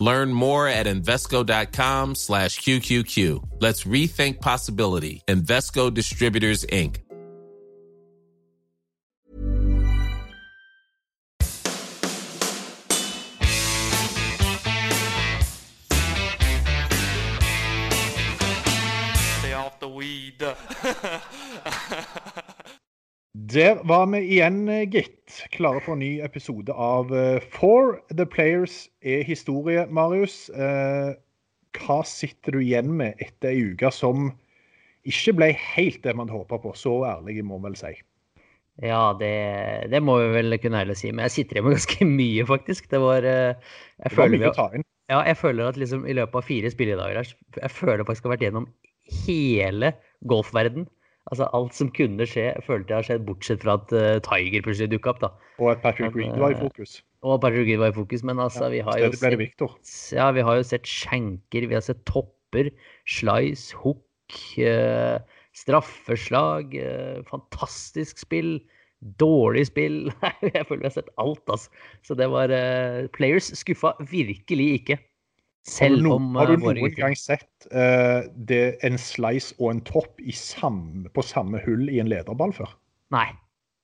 Learn more at Invesco.com slash QQQ. Let's rethink possibility. Invesco Distributors, Inc. Stay off the weed. Der var vi igjen, gitt. Klare for en ny episode av eh, For the Players er historie, Marius. Eh, hva sitter du igjen med etter ei uke som ikke ble helt det man håpa på? Så ærlig må vi vel si. Ja, det, det må vi vel kunne ærlig si. Men jeg sitter igjen med ganske mye, faktisk. Det var eh, Det var mye vi, å ta inn. ja, jeg føler at liksom i løpet av fire spilledager jeg føler faktisk jeg har vært gjennom hele golfverden. Altså alt som kunne skje, følte jeg har skjedd, bortsett fra at uh, Tiger plutselig dukka opp, da. Og at Patrick Green Reed var i eh, fokus. Og Patrick Reed var i fokus, men altså, vi har Victor. ja, vi har jo sett skjenker, vi har sett topper, slice, hook, uh, straffeslag, uh, fantastisk spill, dårlig spill. Jeg føler vi har sett alt, altså. Så det var Players skuffa virkelig ikke. Selv om har du eh, noen gang sett uh, det, en slice og en topp i samme, på samme hull i en lederball før? Nei,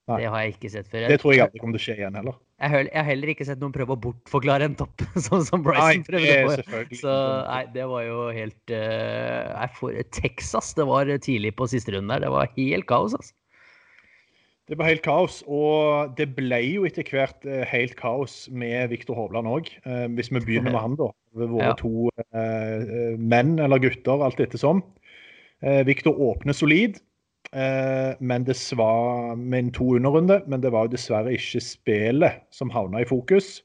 Nei. det har jeg ikke sett før. Det tror jeg aldri kommer til å skje igjen heller. Jeg, har heller ikke sett noen prøve å bortforklare en topp, sånn som Bryson prøvde på. Så nei, det var jo helt uh, nei, for Texas, det var tidlig på siste runden der. Det var helt kaos, altså. Det var helt kaos, og det ble jo etter hvert eh, helt kaos med Viktor Hovland òg. Eh, hvis vi begynner med han, da. Ved våre Ja. to eh, menn eller gutter, alt ettersom. Eh, Viktor åpner solid, eh, men det var med en to underrunde. Men det var jo dessverre ikke spillet som havna i fokus.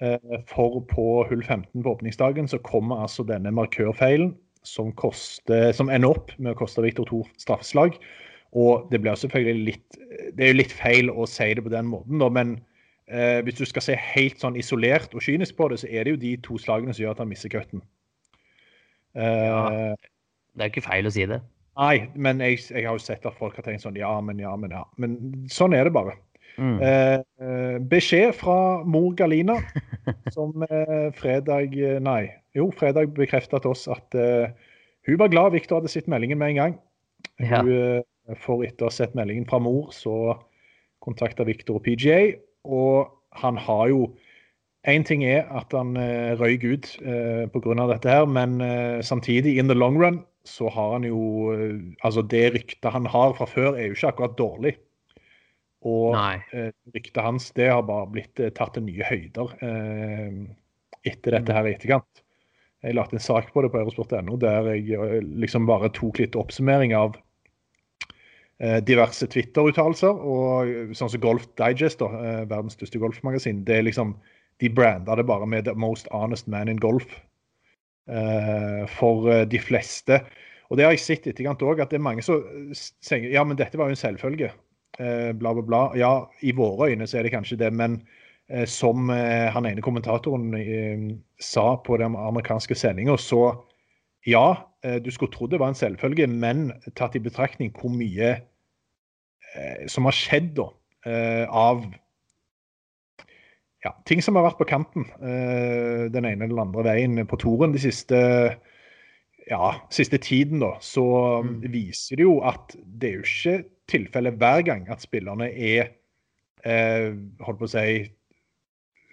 Eh, For på hull 15 på åpningsdagen så kommer altså denne markørfeilen som, koste, som ender opp med å koste Viktor to straffeslag. Og det blir selvfølgelig litt Det er jo litt feil å si det på den måten, da, men eh, hvis du skal se helt sånn isolert og kynisk på det, så er det jo de to slagene som gjør at han mister cutten. Eh, Ja. Det er jo ikke feil å si det. Nei, men jeg, jeg har jo sett at folk har tenkt sånn ja, men ja, men ja. Men sånn er det bare. Mm. Eh, beskjed fra mor Galina, som eh, fredag eh, Nei, jo, fredag bekrefta til oss at eh, hun var glad Victor hadde sett meldingen med en gang. Ja. Hun, eh, for etter å ha sett meldingen fra mor, så kontakta Victor og PGA, og han har jo Én ting er at han eh, røyk ut eh, pga. dette, her, men eh, samtidig, in the long run, så har han jo eh, Altså, det ryktet han har fra før, er jo ikke akkurat dårlig. Og eh, ryktet hans det har bare blitt eh, tatt til nye høyder eh, etter dette her i etterkant. Jeg lagde en sak på det på eurosport.no der jeg eh, liksom bare tok litt oppsummering av diverse Twitter-uttalelser. Og eh, sånn som Golf Digest, da, eh, verdens største golfmagasin, det er liksom De branda det bare med 'the most honest man in golf'. Eh, for eh, de fleste. Og det har jeg sett i etterkant òg, at det er mange som eh, sier ja, men dette var jo en selvfølge. Eh, bla, bla, bla. Ja, i våre øyne så er det kanskje det, men eh, som eh, han ene kommentatoren eh, sa på den amerikanske sendinga, så ja, eh, du skulle trodd det var en selvfølge, men tatt i betraktning hvor mye eh, som har skjedd da, eh, av ja, ting som har vært på kanten eh, den ene eller andre veien på toren de siste ja, siste tiden, da, så Mm. viser det jo at det er jo ikke tilfellet hver gang at spillerne er eh, holdt på å si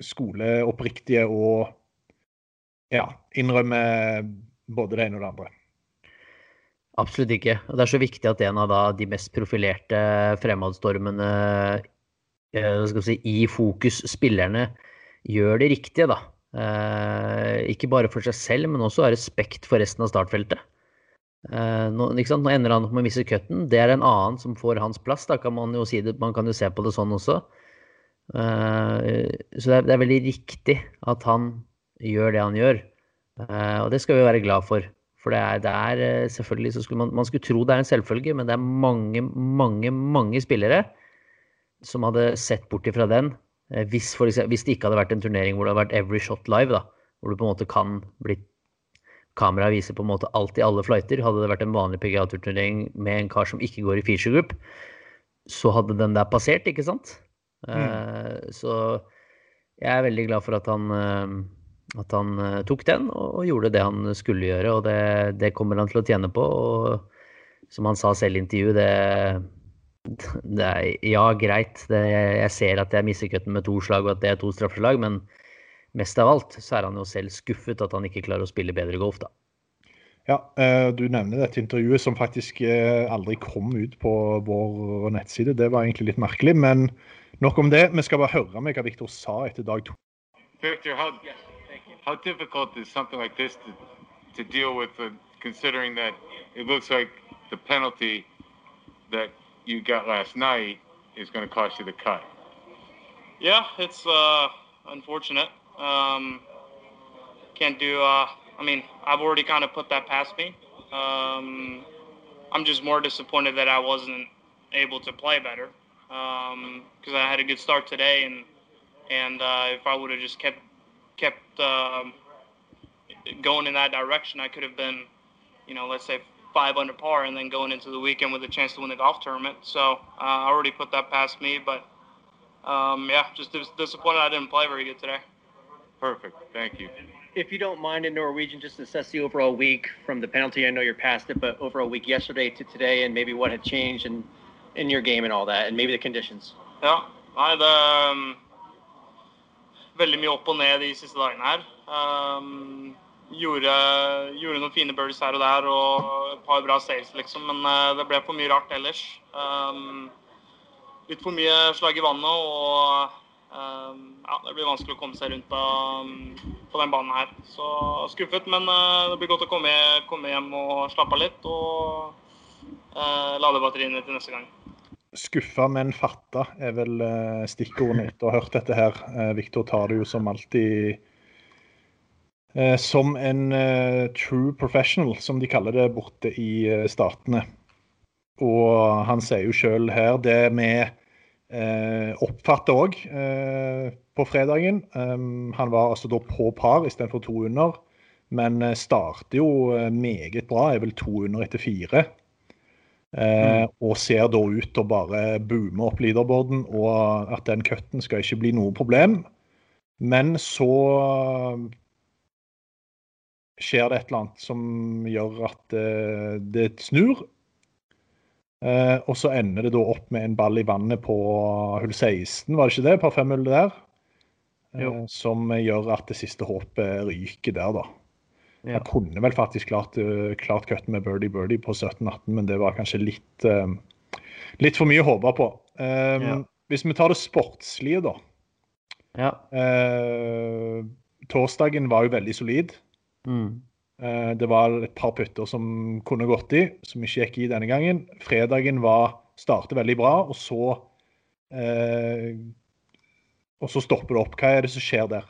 skoleoppriktige og ja, innrømmer både det ene og det andre. Absolutt ikke. Og det er så viktig at en av de mest profilerte fremadstormene eh, si, i fokus, spillerne, gjør det riktige, da. Eh, ikke bare for seg selv, men også av respekt for resten av startfeltet. Eh, nå, nå, ender han opp med å miste cutten. Det er en annen som får hans plass. Da kan man jo si det, man kan jo se på det sånn også. Så det er, det er, veldig riktig at han gjør det han gjør. Eh, og det skal vi være glad for. For det er, det er eh, selvfølgelig så skulle man, man skulle tro det er en selvfølge, men det er mange, mange, mange spillere som hadde sett bort ifra den eh, hvis, eksempel, hvis, det ikke hadde vært en turnering hvor det hadde vært every shot live, da, hvor du på en måte kan bli Kameraet viser på en måte alt i alle flighter. Hadde det vært en vanlig PGA-turnering med en kar som ikke går i feature group, så hadde den der passert, ikke sant? Mm. Uh, så jeg er veldig glad for at han uh, at han uh, tok den og, og, gjorde det han skulle gjøre. Og det, det, kommer han til å tjene på. Og som han sa selv i intervjuet, det, det er ja, greit. Det, jeg ser at jeg mister cutten med to slag og at det er to straffeslag, men mest av alt så er han jo selv skuffet at han ikke klarer å spille bedre golf, da. Ja, eh, du nevner dette intervjuet som faktisk eh, aldri kom ut på vår nettside. Det var egentlig litt merkelig, men nok om det. Vi skal bare høre med hva Viktor sa etter dag to. Victor, how, how difficult is something like this to, to deal with, uh, considering that it looks like the penalty that you got last night is going to cost you the cut? Yeah, it's uh, unfortunate. Um, can't do. Uh, I mean, I've already kind of put that past me. Um, I'm just more disappointed that I wasn't able to play better because um, I had a good start today, and and uh, if I would have just kept kept um, going in that direction, I could have been, you know, let's say five under par, and then going into the weekend with a chance to win the golf tournament. So uh, I already put that past me, but um, yeah, just dis- disappointed I didn't play very good today. Perfect. Thank you. If you don't mind in Norwegian, just assess the overall week from the penalty. I know you're past it, but overall week yesterday to today, and maybe what had changed in in your game and all that, and maybe the conditions. Yeah, I the. Um, veldig mye opp og ned de siste dagene her. Um, gjorde, gjorde, noen fine birdies her og der og et par bra saves, liksom. Men uh, det ble for mye rart ellers. Um, litt for mye slag i vannet og um, ja, det blir vanskelig å komme seg rundt på, på den banen her. Så skuffet, men uh, det blir godt å komme, komme hjem og slappe av litt og uh, lade batteriene til neste gang. Skuffa, men fatta er vel uh, stikkordene etter å ha hørt dette her. Uh, Viktor tar det jo som alltid uh, som en true professional, som de kaller det borte i statene. Og han sier jo sjøl her det vi oppfatter òg på fredagen. Um, han var altså da på par istedenfor to under, men starter jo meget bra. Er vel to under etter fire. Eh, mm. og ser da ut til å bare boome opp leaderboarden, og at den cutten skal ikke bli noe problem. Men så skjer det et eller annet som gjør at eh, det snur. Eh, og så ender det da opp med en ball i vannet på hull 16, var det ikke det? Par fem hull der. Eh, som gjør at det siste håpet ryker der, da. Ja. Jeg kunne vel faktisk klart, uh, klart cutten med birdie birdie på 17-18, men det var kanskje litt, uh, litt for mye å håpe på. Um, ja. Hvis vi tar det sportslige, da. Ja. Uh, torsdagen var jo veldig solid. Mm. det var et par putter som kunne gått i, som ikke gikk i denne gangen. Fredagen var startet veldig bra, og så Og så stopper det opp. Hva er det som skjer der?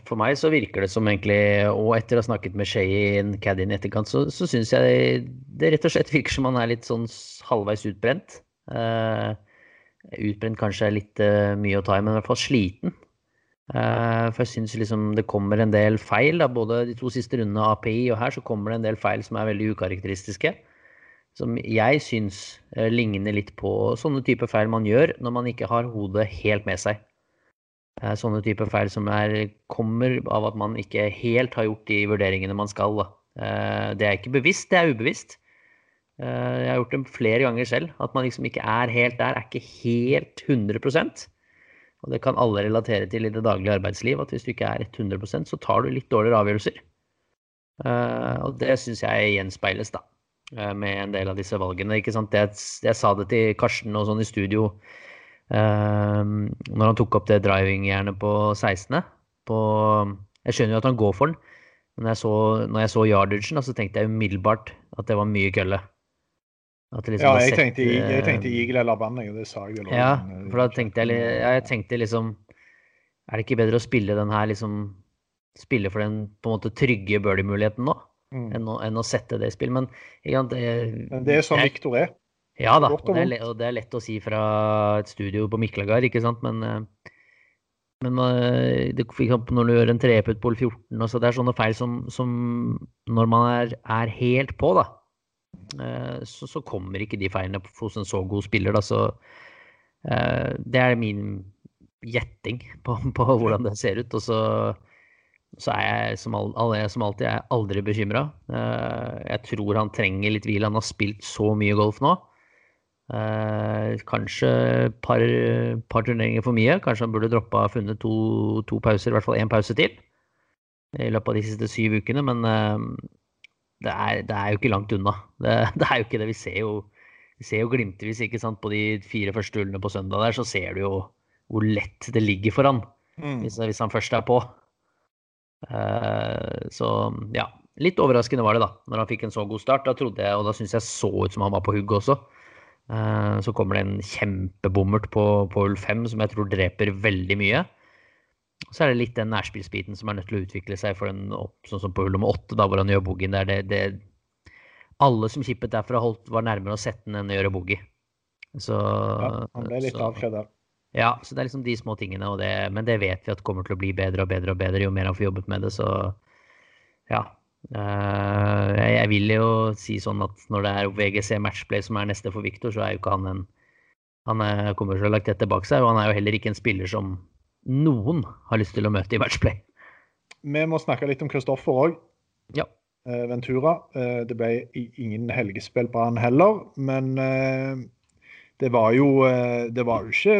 For meg så virker det som egentlig, og etter å ha snakket med Shayin Caddy i etterkant, så, så syns jeg det rett og slett virker som han er litt sånn halvveis utbrent. Uh, utbrent kanskje er litt uh, mye å ta i, men i hvert fall sliten. Uh, for jeg syns liksom det kommer en del feil. Da, både de to siste rundene av API og her så kommer det en del feil som er veldig ukarakteristiske. Som jeg syns ligner litt på sånne typer feil man gjør når man ikke har hodet helt med seg. Eh, sånne typer feil som er, kommer av at man ikke helt har gjort de vurderingene man skal. Da. Eh, det er ikke bevisst, det er ubevisst. Eh, jeg har gjort det flere ganger selv. At man liksom ikke er helt der, er ikke helt 100% Og det kan alle relatere til i det daglige arbeidsliv, at hvis du ikke er 100% så tar du litt dårligere avgjørelser. Og det syns jeg gjenspeiles, da, med en del av disse valgene. ikke sant? Jeg, jeg sa det til Karsten og sånn i studio når han tok opp det driving-jernet på 16. På, jeg skjønner jo at han går for den, men når jeg så, når jeg så yardagen, så tenkte jeg umiddelbart at det var mye kølle. Liksom ja, jeg tenkte, jeg tenkte Eagle eller Banning, og det sa jeg vel. Ja, for da tenkte jeg, jeg tenkte liksom Er det ikke bedre å spille den her liksom spille for den på en måte trygge birdie-muligheten nå, mm. enn, å, enn, å, sette det i spill. Men, det, Men det er sånn Victor er. Ja da, og det, er, og det, er, lett å si fra et studio på Miklagard, ikke sant. Men, men det, for eksempel når du gjør en treputt på 14 også, Det er sånne feil som, som når man er, er, helt på, da, eh, så, så, kommer ikke de feilene hos en så god spiller. Da, så det er min gjetting på, på hvordan det ser ut. Og så så er jeg som, all, som alltid er aldri bekymra. Eh, jeg tror han trenger litt hvile. Han har spilt så mye golf nå. Eh, kanskje et par, par, turneringer for mye. Kanskje han burde droppa og funnet to, to, pauser, i hvert fall én pause til i løpet av de siste syv ukene. Men eh, det er, det er jo ikke langt unna. Det, det, er jo ikke det. Vi ser jo, vi ser jo glimtvis ikke sant? på de fire første hullene på søndag der, så ser du jo hvor lett det ligger for han mm. hvis, hvis han først er på. Eh, så ja, litt overraskende var det da, når han fikk en så god start. Da trodde jeg, og da syns jeg så ut som han var på hugget også. Eh, så kommer det en kjempebommert på, på hull fem som jeg tror dreper veldig mye. Så er det litt den nærspillsbiten som er nødt til å utvikle seg for den opp, sånn som på hull nummer åtte, da, hvor han gjør boogien der. Det, det, alle som kippet derfra, holdt, var nærmere å sette den enn å gjøre boogie. Så, ja, han ble litt avskjedd. Ja, så det er liksom de små tingene, det, men det vet vi at kommer til å bli bedre og bedre og bedre jo mer han får jobbet med det, så ja. Uh, jeg vil jo si sånn at når det er VGC Matchplay som er neste for Viktor, så er jo ikke han en Han er, kommer til å ha lagt dette bak seg, og han er jo heller ikke en spiller som noen har lyst til å møte i Matchplay. Vi må snakke litt om Kristoffer òg. Ja. Uh, Ventura. Uh, det ble ingen helgespill på han heller, men det var jo eh, Det var jo ikke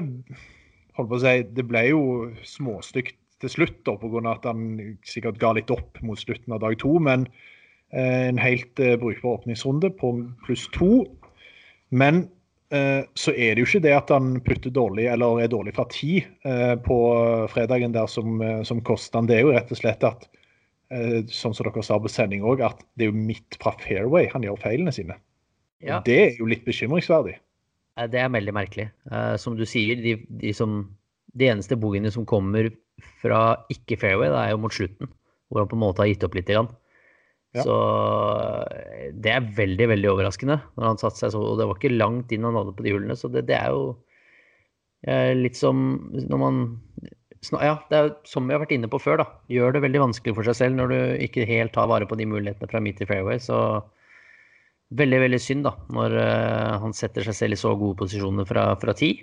holdt på å si, Det ble jo småstygt til slutt, da, pga. at han sikkert ga litt opp mot slutten av dag to. Men eh, en helt eh, brukbar åpningsrunde på pluss to. Men eh, så er det jo ikke det at han putter dårlig, eller er dårlig fra ti eh, på fredagen der som, eh, som koster han. Det er jo rett og slett at, sånn som dere sa på sending òg, at det er jo midt fra fairway han gjør feilene sine. Ja. Det er jo litt bekymringsverdig. Det er veldig merkelig. Som du sier, de, de, som, de eneste bogeyene som kommer fra ikke fairway, det er jo mot slutten. Hvor han på en måte har gitt opp litt. Grann. Ja. Så eh, det er veldig, veldig overraskende. når han satte seg så, og Det var ikke langt inn han hadde på de hullene. Så det, det er jo uh, litt som når man ja, det er som vi har vært inne på før. da, Gjør det veldig vanskelig for seg selv når du ikke helt tar vare på de mulighetene fra midt i fairway. Så Veldig veldig synd da, når uh, han setter seg selv i så gode posisjoner fra, fra ti.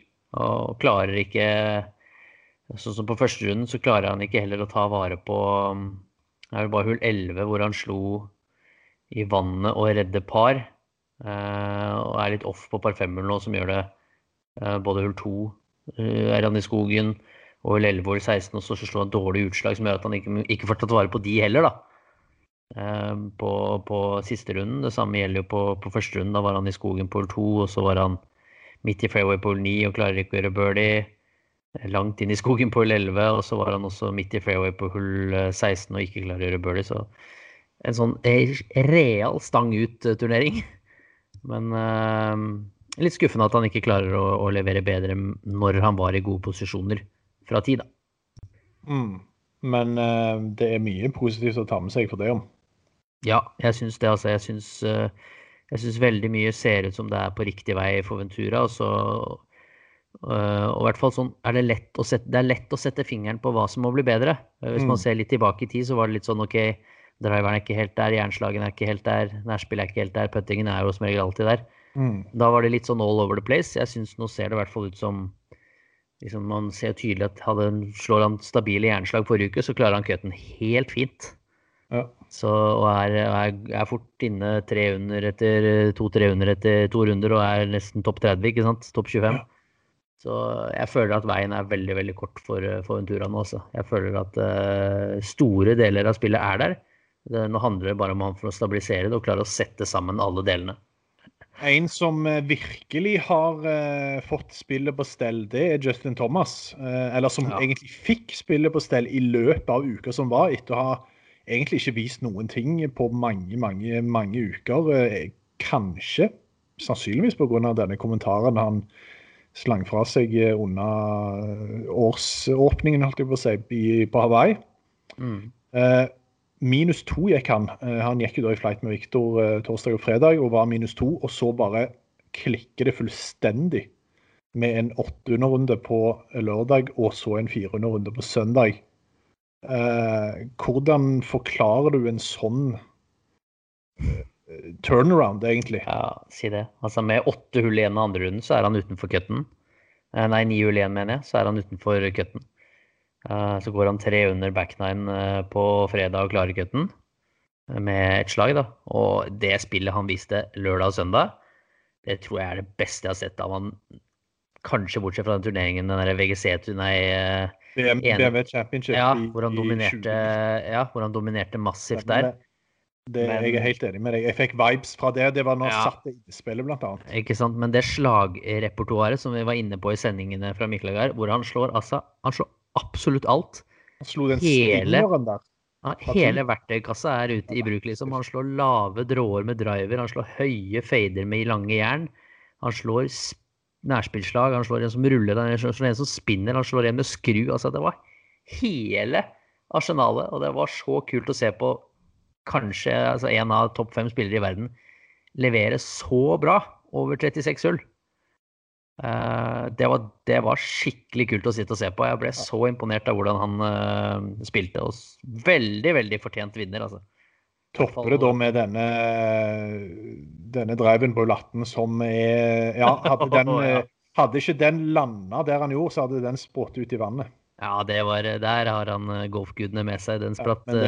Og klarer ikke Sånn som på første runden, så klarer han ikke heller å ta vare på Det er vel bare hull 11 hvor han slo i vannet og redde par. Uh, og er litt off på par femmer nå, som gjør det uh, både hull 2 er han i skogen, og hull 11 og hull 16 også, så slår han dårlig utslag som gjør at han ikke, ikke får tatt vare på de heller, da. På, på, siste runden. Det samme gjelder jo på, på første runden. Da var han i skogen på hull 2, og så var han midt i fairway på hull 9 og klarer ikke å gjøre birdie. Langt inn i skogen på hull 11, og så var han også midt i fairway på hull 16 eh, og ikke klarer å gjøre birdie. Så en sånn real stang ut-turnering. Men uh, litt skuffende at han ikke klarer å, å, levere bedre når han var i gode posisjoner fra tid, da. Mm. Men uh, det er mye positivt å ta med seg for det om. Ja, jeg syns det. Altså, jeg syns, uh, jeg syns veldig mye ser ut som det er på riktig vei for Ventura. Og, så, og i hvert fall sånn er det, lett å sette, det er lett å sette fingeren på hva som må bli bedre. Eh, hvis mm. man ser litt tilbake i tid, så var det litt sånn OK, driveren er ikke helt der, jernslagen er ikke helt der, nærspillet er ikke helt der, puttingen er jo som regel alltid der. Mm. Da var det litt sånn all over the place. Jeg syns nå ser det i hvert fall ut som liksom Man ser tydelig at hadde, slår han stabile jernslag forrige uke, så klarer han cutten helt fint. Ja. Så, og er, er, er, fort inne tre under etter to-tre under etter to runder og er nesten topp 30, ikke sant? Topp 25. Ja. Så jeg føler at veien er veldig veldig kort for, for Ventura nå. Også. Jeg føler at uh, store deler av spillet er der. Det, nå handler det bare om han for å stabilisere det og klare å sette sammen alle delene. En som eh, virkelig har uh, fått spillet på stell, det er Justin Thomas. Uh, eller som Ja. egentlig fikk spillet på stell i løpet av uka som var, etter å ha egentlig ikke vist noen ting på mange, mange, mange uker. Kanskje, sannsynligvis pga. denne kommentaren han slang fra seg eh, under årsåpningen, holdt jeg på å si, på Hawaii. Mm. Eh, minus to gikk han. Eh, han gikk jo da i flight med Viktor eh, torsdag og fredag og var minus to. Og så bare klikker det fullstendig med en åtteunderrunde på lørdag og så en fireunderrunde på søndag. Eh, hvordan forklarer du en sånn eh, turnaround, egentlig? Ja, si det. Altså Med åtte hull igjen av andre runden, så er han utenfor cutten. Eh, Nei, ni hull igjen, mener jeg, så er han utenfor cutten. Eh, Så går han tre under back nine eh, på fredag og klarer cutten med et slag. da. Og det spillet han viste lørdag og søndag, det tror jeg er det beste jeg har sett av han. Kanskje bortsett fra den turneringen, den der VGC nei, BM, BMW Championship ja, hvor han dominerte, ja, hvor han dominerte massivt der. Det. Men- jeg er helt enig med deg. Jeg fikk vibes fra det. Det var når Ja. satt i spillet, blant annet. Ikke sant? Men det slagrepertoaret som vi var inne på i sendingene fra Miklagard, hvor han slår altså Han slår absolutt alt. Han slo den Hele- der. Ja, hele verktøykassa er ute i bruk, liksom. Han slår lave dråer med driver, han slår høye fader med lange jern. Han slår nærspillslag, han slår en som ruller, han slår en som spinner, han slår en med skru. Altså, det var hele arsenalet, og det var så kult å se på kanskje altså, en av topp fem spillere i verden levere så bra over 36 hull. Eh, det, var, det var skikkelig kult å sitte og se på. Jeg ble så imponert av hvordan han eh, spilte. Og veldig, veldig fortjent vinner, altså. Topper det da med denne, denne driven på 18 som er Ja, hadde, den, hadde ikke den landa der han gjorde, så hadde den sprått ut i vannet. Ja, det var, der har han eh, golfgudene med seg. Den Ja, spratt men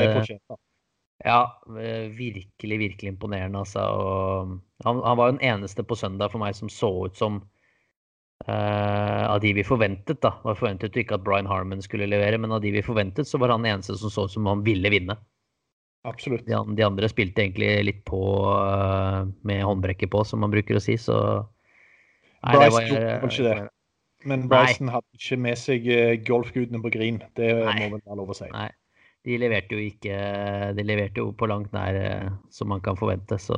Ja, eh, virkelig, virkelig imponerende, altså. Og han, han var jo den eneste på søndag for meg som så ut som uh, Av de vi forventet, da. Det forventet jo ikke at Brian Harmon skulle levere, men av de vi forventet, så var han den eneste som så ut som han ville vinne. Absolutt. De, de andre spilte egentlig litt på uh, med håndbrekket på, som man bruker å si, så Nei, Bryce var- gjorde kanskje det. Men Bryson hadde ikke med seg golfgudene på green. Det Nei. må vel være lov å si. Nei. De leverte jo ikke De leverte jo på langt nær eh, som man kan forvente, så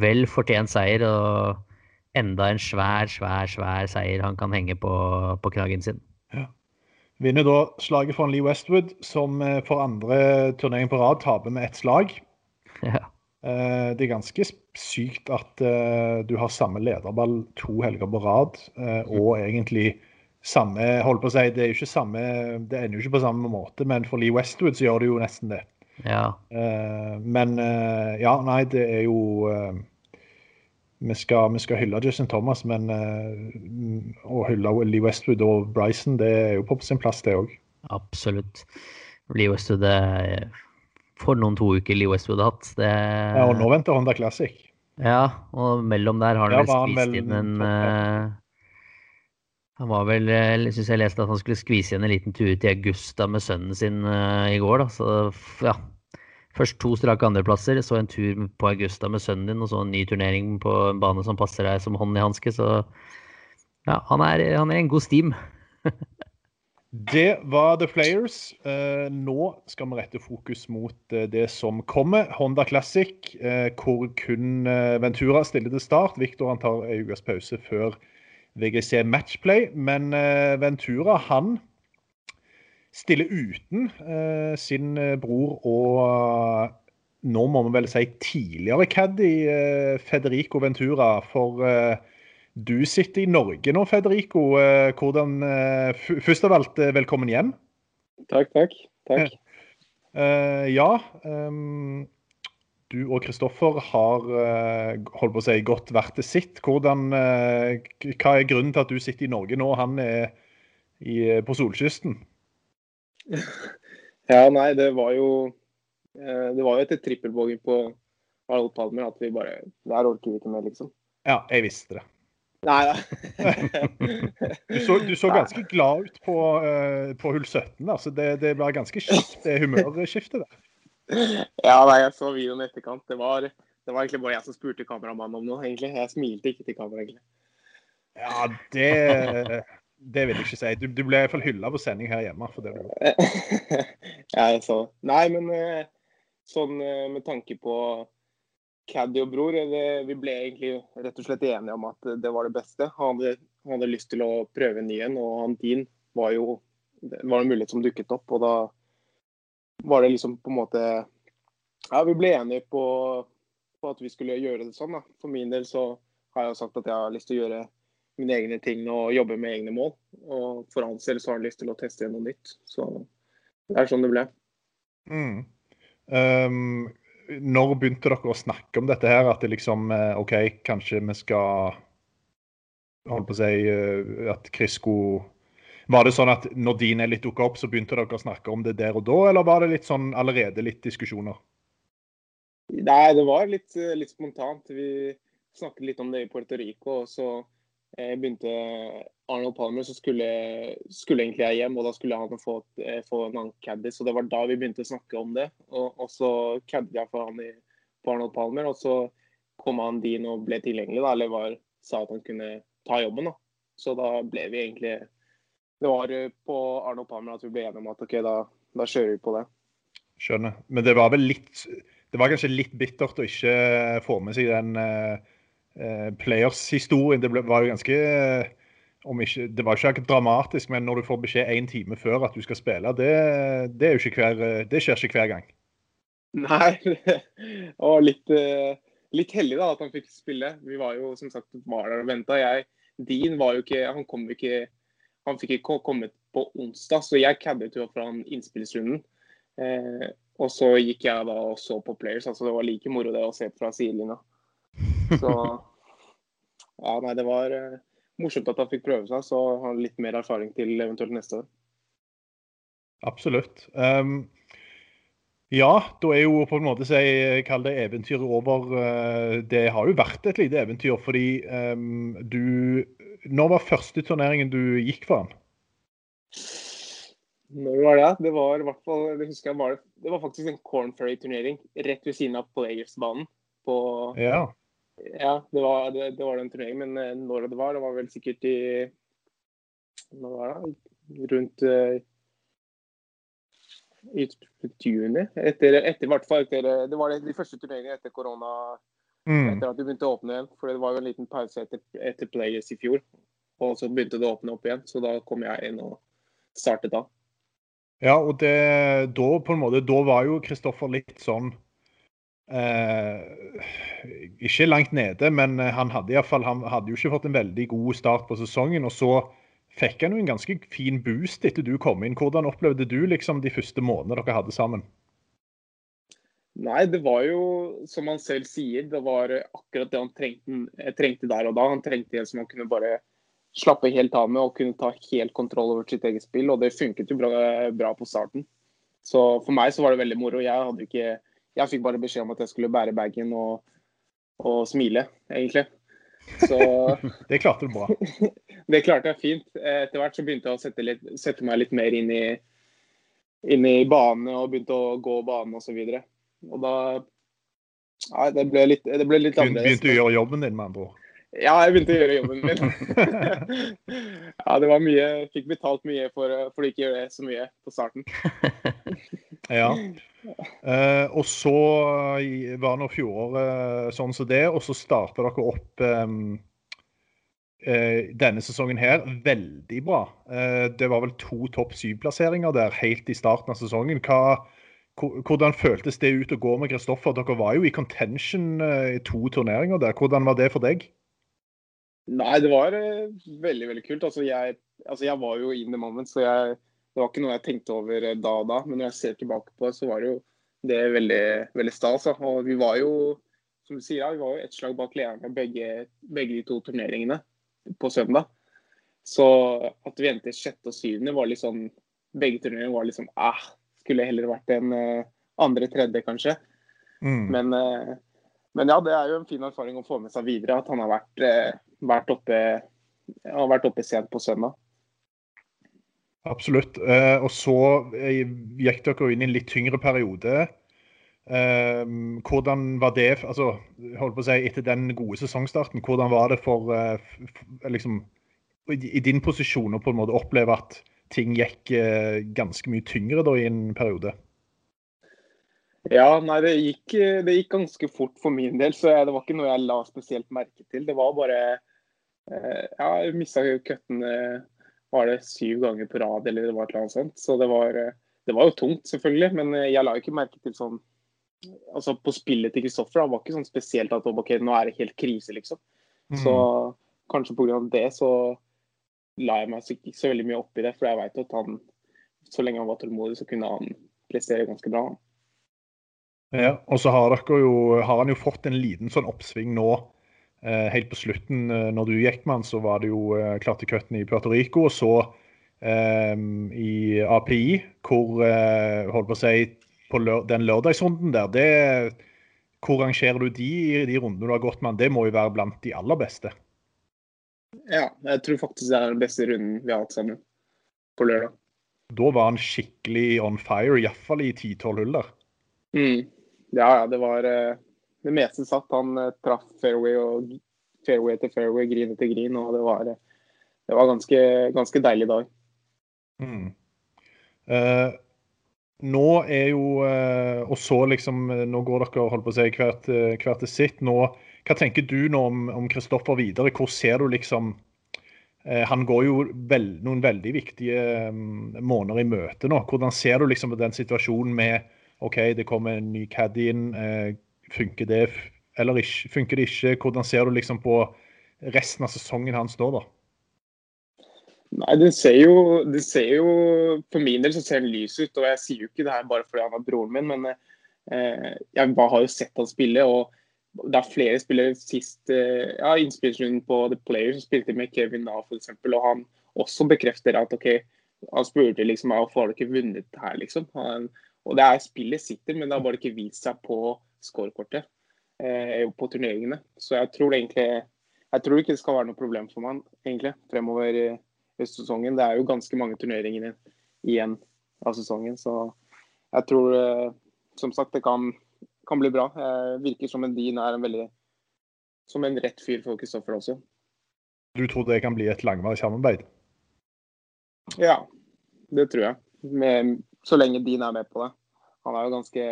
vel fortjent seier. Og enda en svær, svær, svær seier han kan henge på, på kragen sin. Vinner da slaget foran Lee Westwood, som eh, for andre turnering på rad taper med ett slag. Ja. Eh, Det er ganske sykt at du har samme lederball to helger på rad, og egentlig samme holdt på å si, Det er jo ikke samme, det ender jo ikke på samme måte, men for Lee Westwood så gjør det jo nesten det. ja. Uh, Men uh, ja, nei, det er jo uh, vi skal, vi skal hylle Justin Thomas, men å hylle Lee Westwood og Bryson, det er jo på sin plass, det òg. Absolutt. Lee Westwood er For noen to uker Lee Westwood har hatt. Det, Ja, og nå venter Honda Classic. Ja, og mellom der har han Ja, vel vel inn en Han var vel Jeg syns jeg leste at han skulle skvise igjen en liten tur til Augusta med sønnen sin eh, i går, da. Så ja. Først to strake andreplasser, så en tur på Augusta med sønnen din, og så en ny turnering på en bane som passer deg som hånd i hanske. Så ja, han er, han er en god steam. Det var The Players. Eh, nå skal vi rette fokus mot eh, det som kommer. Honda Classic, eh, hvor kun eh, Ventura stiller til start. Victor han tar en ukes pause før VGC Matchplay. Men eh, Ventura han stiller uten eh, sin eh, bror og nå må vi vel si tidligere caddy Federico Ventura. For du sitter i Norge nå, Federico. Hvordan, først av alt, velkommen hjem. Takk, takk. takk. Ja, ehm, du og Kristoffer har eh, holdt på å si, gått hvert til sitt. Hvordan, eh, hva er grunnen til at du sitter i Norge nå, og han er i, på solkysten? Ja, nei, det var jo eh, Det var jo etter trippelbogen på Harald Palmer at vi bare Der orker vi ikke mer, liksom. Ja, jeg visste det. Nei da. Du så, du så ganske glad ut på, eh, på hull 17. Altså det, det ble ganske skift, det humørskiftet der. Ja, nei, jeg så videoen i etterkant. Det var, det var egentlig bare jeg som spurte kameramannen om noe, egentlig. Jeg smilte ikke til kamera, egentlig. Ja, det, det vil jeg ikke si. Du, du ble i hvert fall hylla på sending her hjemme for det du gjorde. ja, jeg så. Nei, men eh, sånn eh, med tanke på Caddy og Bror, det, vi ble egentlig rett og slett enige om at det var det beste. Han hadde, han hadde lyst til å prøve en ny en, og han din var jo det var en mulighet som dukket opp. Og da var det liksom på en måte Ja, vi ble enige på, på at vi skulle gjøre det sånn. da. For min del så har jeg sagt at jeg har lyst til å gjøre mine egne ting og jobbe med egne mål. Og for hans del så har han lyst til å teste noe nytt. Så det er sånn det ble. Mm. Um, når begynte dere å snakke om dette her? At det liksom eh, OK, kanskje vi skal holde på å si eh, at skulle var det sånn at når din litt dukka opp, så begynte dere å snakke om det der og da, eller var det litt sånn allerede litt diskusjoner? Nei, det var litt, litt spontant. Vi snakket litt om det i Puerto Rico. og så eh, begynte Arnold Palmer, så skulle, skulle, egentlig jeg hjem. Og da skulle han få, eh, få en annen caddy. Så det var da vi begynte å snakke om det. Og, og så caddy jeg for han i, på Arnold Palmer. Og så kom han din og ble tilgjengelig, da, eller var, sa at han kunne ta jobben. da. Så da ble vi egentlig det var på på Arnold Palmer at vi ble enige om at OK, da, da, kjører vi på det. Skjønner. Men det var vel litt Det var kanskje litt bittert å ikke få med seg den uh, players-historien. Det ble, var jo ganske om ikke, Det var ikke dramatisk, men når du får beskjed én time før at du skal spille, det, det, ikke hver, det skjer ikke hver gang. Nei. Det var litt, litt heldig da at han fikk spille. Vi var jo som sagt var der og venta. Dean var jo ikke Han kom jo ikke han fikk ikke kommet på onsdag, så jeg caddet jo fra innspillsrunden. Eh, og så gikk jeg da og så på Players. altså Det var like moro det å se fra sidelinja. Så ja, nei, det var eh, morsomt at han fikk prøve seg, så har han litt mer erfaring til eventuelt neste år. Absolutt. Um, ja, da er jo på en måte si, kall det eventyret over. Eh, det har jo vært et lite eventyr, fordi um, du når var første turneringen du gikk for? Når var det? Det var i hvert fall, det husker jeg var, det var faktisk en Corn Ferry-turnering rett ved siden av Players-banen. Ja. ja det, var, det, det var den turneringen, men eh, når det var, det var vel sikkert i Når var det? Rundt uh, i juni. Etter, etter, hvert fall, etter, det var de første turneringene etter korona Mm. Etter at de begynte å åpne igjen. For det var jo en liten pause etter, etter Players i fjor. Og så begynte det å åpne opp igjen. Så da kom jeg inn og startet da. Ja, og det, da på en måte, da var jo Kristoffer litt sånn eh, Ikke langt nede, men han hadde, i fall, han hadde jo ikke fått en veldig god start på sesongen. Og så fikk han jo en ganske fin boost etter du kom inn. Hvordan opplevde du liksom de første månedene dere hadde sammen? Nei, det var jo som han selv sier, det var akkurat det han trengte, trengte, der og da. Han trengte en som han kunne bare slappe helt av med og kunne ta helt kontroll over sitt eget spill. Og det funket jo bra, bra på starten. Så for meg så var det veldig moro. Jeg, hadde ikke, jeg fikk bare beskjed om at jeg skulle bære bagen og, og smile, egentlig. Så Det klarte du bra. det klarte jeg fint. Etter hvert så begynte jeg å sette, litt, sette meg litt mer inn i, inn i banene og begynte å gå banen osv. Og da Nei, det ble litt, det ble litt annerledes. Begynte du å gjøre jobben din, med andre ord? Ja, jeg begynte å gjøre jobben min. ja, det var mye Fikk betalt mye for, for å ikke gjøre det så mye på starten. ja. Eh, og så var nå fjoråret sånn som det, og så starta dere opp eh, denne sesongen her veldig bra. Eh, det var vel to topp syv-plasseringer der helt i starten av sesongen. Hva hvordan føltes det ut å gå med Kristoffer? Dere var jo i contention eh, i to turneringer der. Hvordan var det for deg? Nei, det var uh, veldig veldig kult. Altså jeg, altså jeg, var jo in the moment, så jeg, det var ikke noe jeg tenkte over uh, da og da. Men når jeg ser tilbake på det, så var det jo det veldig, veldig stas. Og vi var jo, som du sier, vi var jo ett slag bak lederne begge, begge de to turneringene på søndag. Så at vi endte i sjette og syvende, var liksom Begge turneringene var liksom ah, skulle heller vært en uh, andre-tredje, kanskje. Mm. Men, uh, men, ja, det er jo en fin erfaring å få med seg videre at han har vært, uh, vært, oppe, har vært oppe sent på søndag. Absolutt. og så gikk dere inn i en litt tyngre periode hvordan var det altså, holdt på å si, etter den gode sesongstarten, hvordan var det for liksom, i, i, din posisjon å på en måte oppleve at ting gikk uh, ganske mye tyngre da i en periode? Ja, nei, det gikk, det gikk ganske fort for min del, så det var ikke noe jeg la spesielt merke til. Det var bare uh, Ja, jeg mista køttene var det syv ganger på rad, eller det var et eller annet sånt. Så det var, det var jo tungt, selvfølgelig, men jeg la ikke merke til sånn altså på spillet til Kristoffer det var ikke sånn spesielt at ok, nå er det helt krise, liksom. Mm. Så kanskje pga. det så la jeg meg ikke så veldig mye opp i det. For jeg veit at han, så lenge han var tålmodig, så kunne han prestere ganske bra. Ja, og så har, jo, har han jo fått en liten sånn oppsving nå. Eh, helt på slutten, eh, når du gikk med han, så var det jo eh, klarte cutten i Puerto Rico. Og så eh, i API, hvor eh, holdt på å si på lør den lørdagsrunden der, det, hvor rangerer du de i de rundene du har gått med? Det må jo være blant de aller beste? Ja, jeg tror faktisk det er den beste runden vi har hatt sammen på lørdag. Da var han skikkelig on fire, iallfall i 10-12 hull der. Mm. Ja, ja, det var eh, Det meste satt. Han uh, traff fairway og fairway etter fairway, green etter green, og det var, uh, det var ganske, ganske deilig dag. Mm. Eh, nå er jo eh, Og så liksom eh, Nå går dere holdt på å si hvert, eh, hvert til sitt. Nå, hva tenker du nå om Kristoffer videre? Hvor ser du liksom Han går jo vel, noen veldig viktige um, måneder i møte nå. Hvordan ser du liksom på den situasjonen med OK, det kommer en ny caddy inn. Eh, funker det eller ikke? Funker det ikke? Hvordan ser du liksom på resten av sesongen hans nå, da? Nei, det ser, jo, det ser jo For min del så ser den lys ut. Og jeg sier jo ikke det her bare fordi han er broren min, men eh, jeg bare har jo sett han spille. og det er flere spillere sist eh, ja, innspillsrunden på The Player som spilte med Kevin Na f.eks. Og han også bekrefter at OK, han spurte liksom hvorfor har du ikke vunnet her, liksom. Han, og det er spillet sitter, men det har bare ikke vist seg på scorekortet eh, på turneringene. Så jeg tror egentlig jeg tror ikke det skal være noe problem for meg egentlig fremover. Eh, høstsesongen. Det er jo ganske mange turneringer igjen av sesongen, så jeg tror eh, som sagt det kan, kan bli bra. Virker som en Dean er en veldig som en rett fyr for Kristoffer også. Du tror det kan bli et langvarig samarbeid? Ja, det tror jeg. Med, så lenge Dean er med på det. Han er jo ganske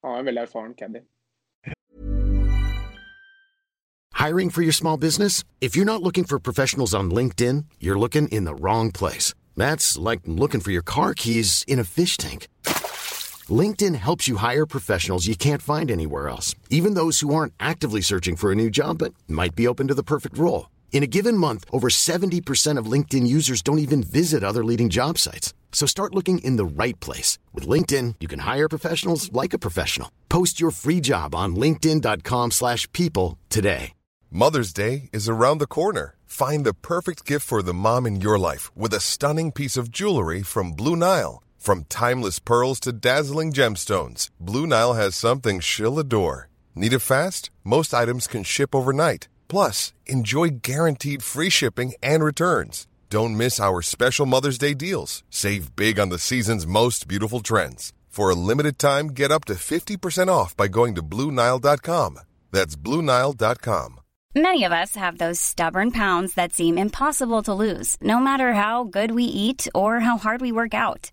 Han er en veldig erfaren caddy. Hiring for your small business? If you're not looking for professionals on LinkedIn, you're looking in the wrong place. That's like looking for your car keys in a fish tank. LinkedIn helps you hire professionals you can't find anywhere else, even those who aren't actively searching for a new job but might be open to the perfect role. In a given month, over 70% of LinkedIn users don't even visit other leading job sites. So start looking in the right place. With LinkedIn, you can hire professionals like a professional. Post your free job on linkedin.com slash people today. Mother's Day is around the corner. Find the perfect gift for the mom in your life with a stunning piece of jewelry from Blue Nile. From timeless pearls to dazzling gemstones, Blue Nile has something she'll adore. Need it fast? Most items can ship overnight. Plus, enjoy guaranteed free shipping and returns. Don't miss our special Mother's Day deals. Save big on the season's most beautiful trends. For a limited time, get up to 50% off by going to BlueNile.com. That's BlueNile.com. Many of us have those stubborn pounds that seem impossible to lose, no matter how good we eat or how hard we work out.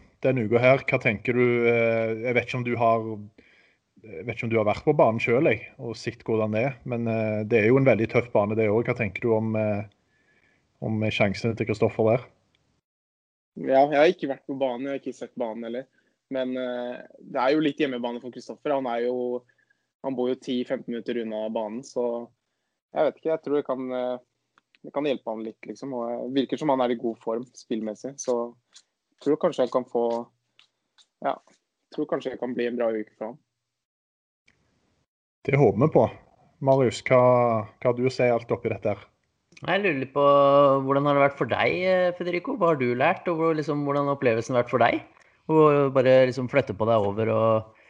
denne uka her. Hva tenker du? Eh, jeg vet ikke om du har jeg vet ikke om du har vært på banen sjøl og sett hvordan det er, men eh, det er jo en veldig tøff bane, det òg. Hva tenker du om, eh, om sjansene til Kristoffer der? Ja, jeg har ikke vært på banen, jeg har ikke sett banen heller. Men det er jo litt hjemmebane for Kristoffer. Han jo han bor jo 10-15 minutter unna banen, så jeg vet ikke. Jeg tror det kan, det kan hjelpe han litt, liksom. Og virker som han er i god form spillmessig. Så tror kanskje jeg kan få Ja, tror kanskje jeg kan bli en bra uke for han. Det håper vi på. Marius, hva, hva du å si alt oppi dette? her? Jeg lurer litt på hvordan har det vært for deg, eh, Federico? Hva har du lært, og hvor, liksom, hvordan har opplevelsen vært for deg? Å bare liksom flytte på deg over og,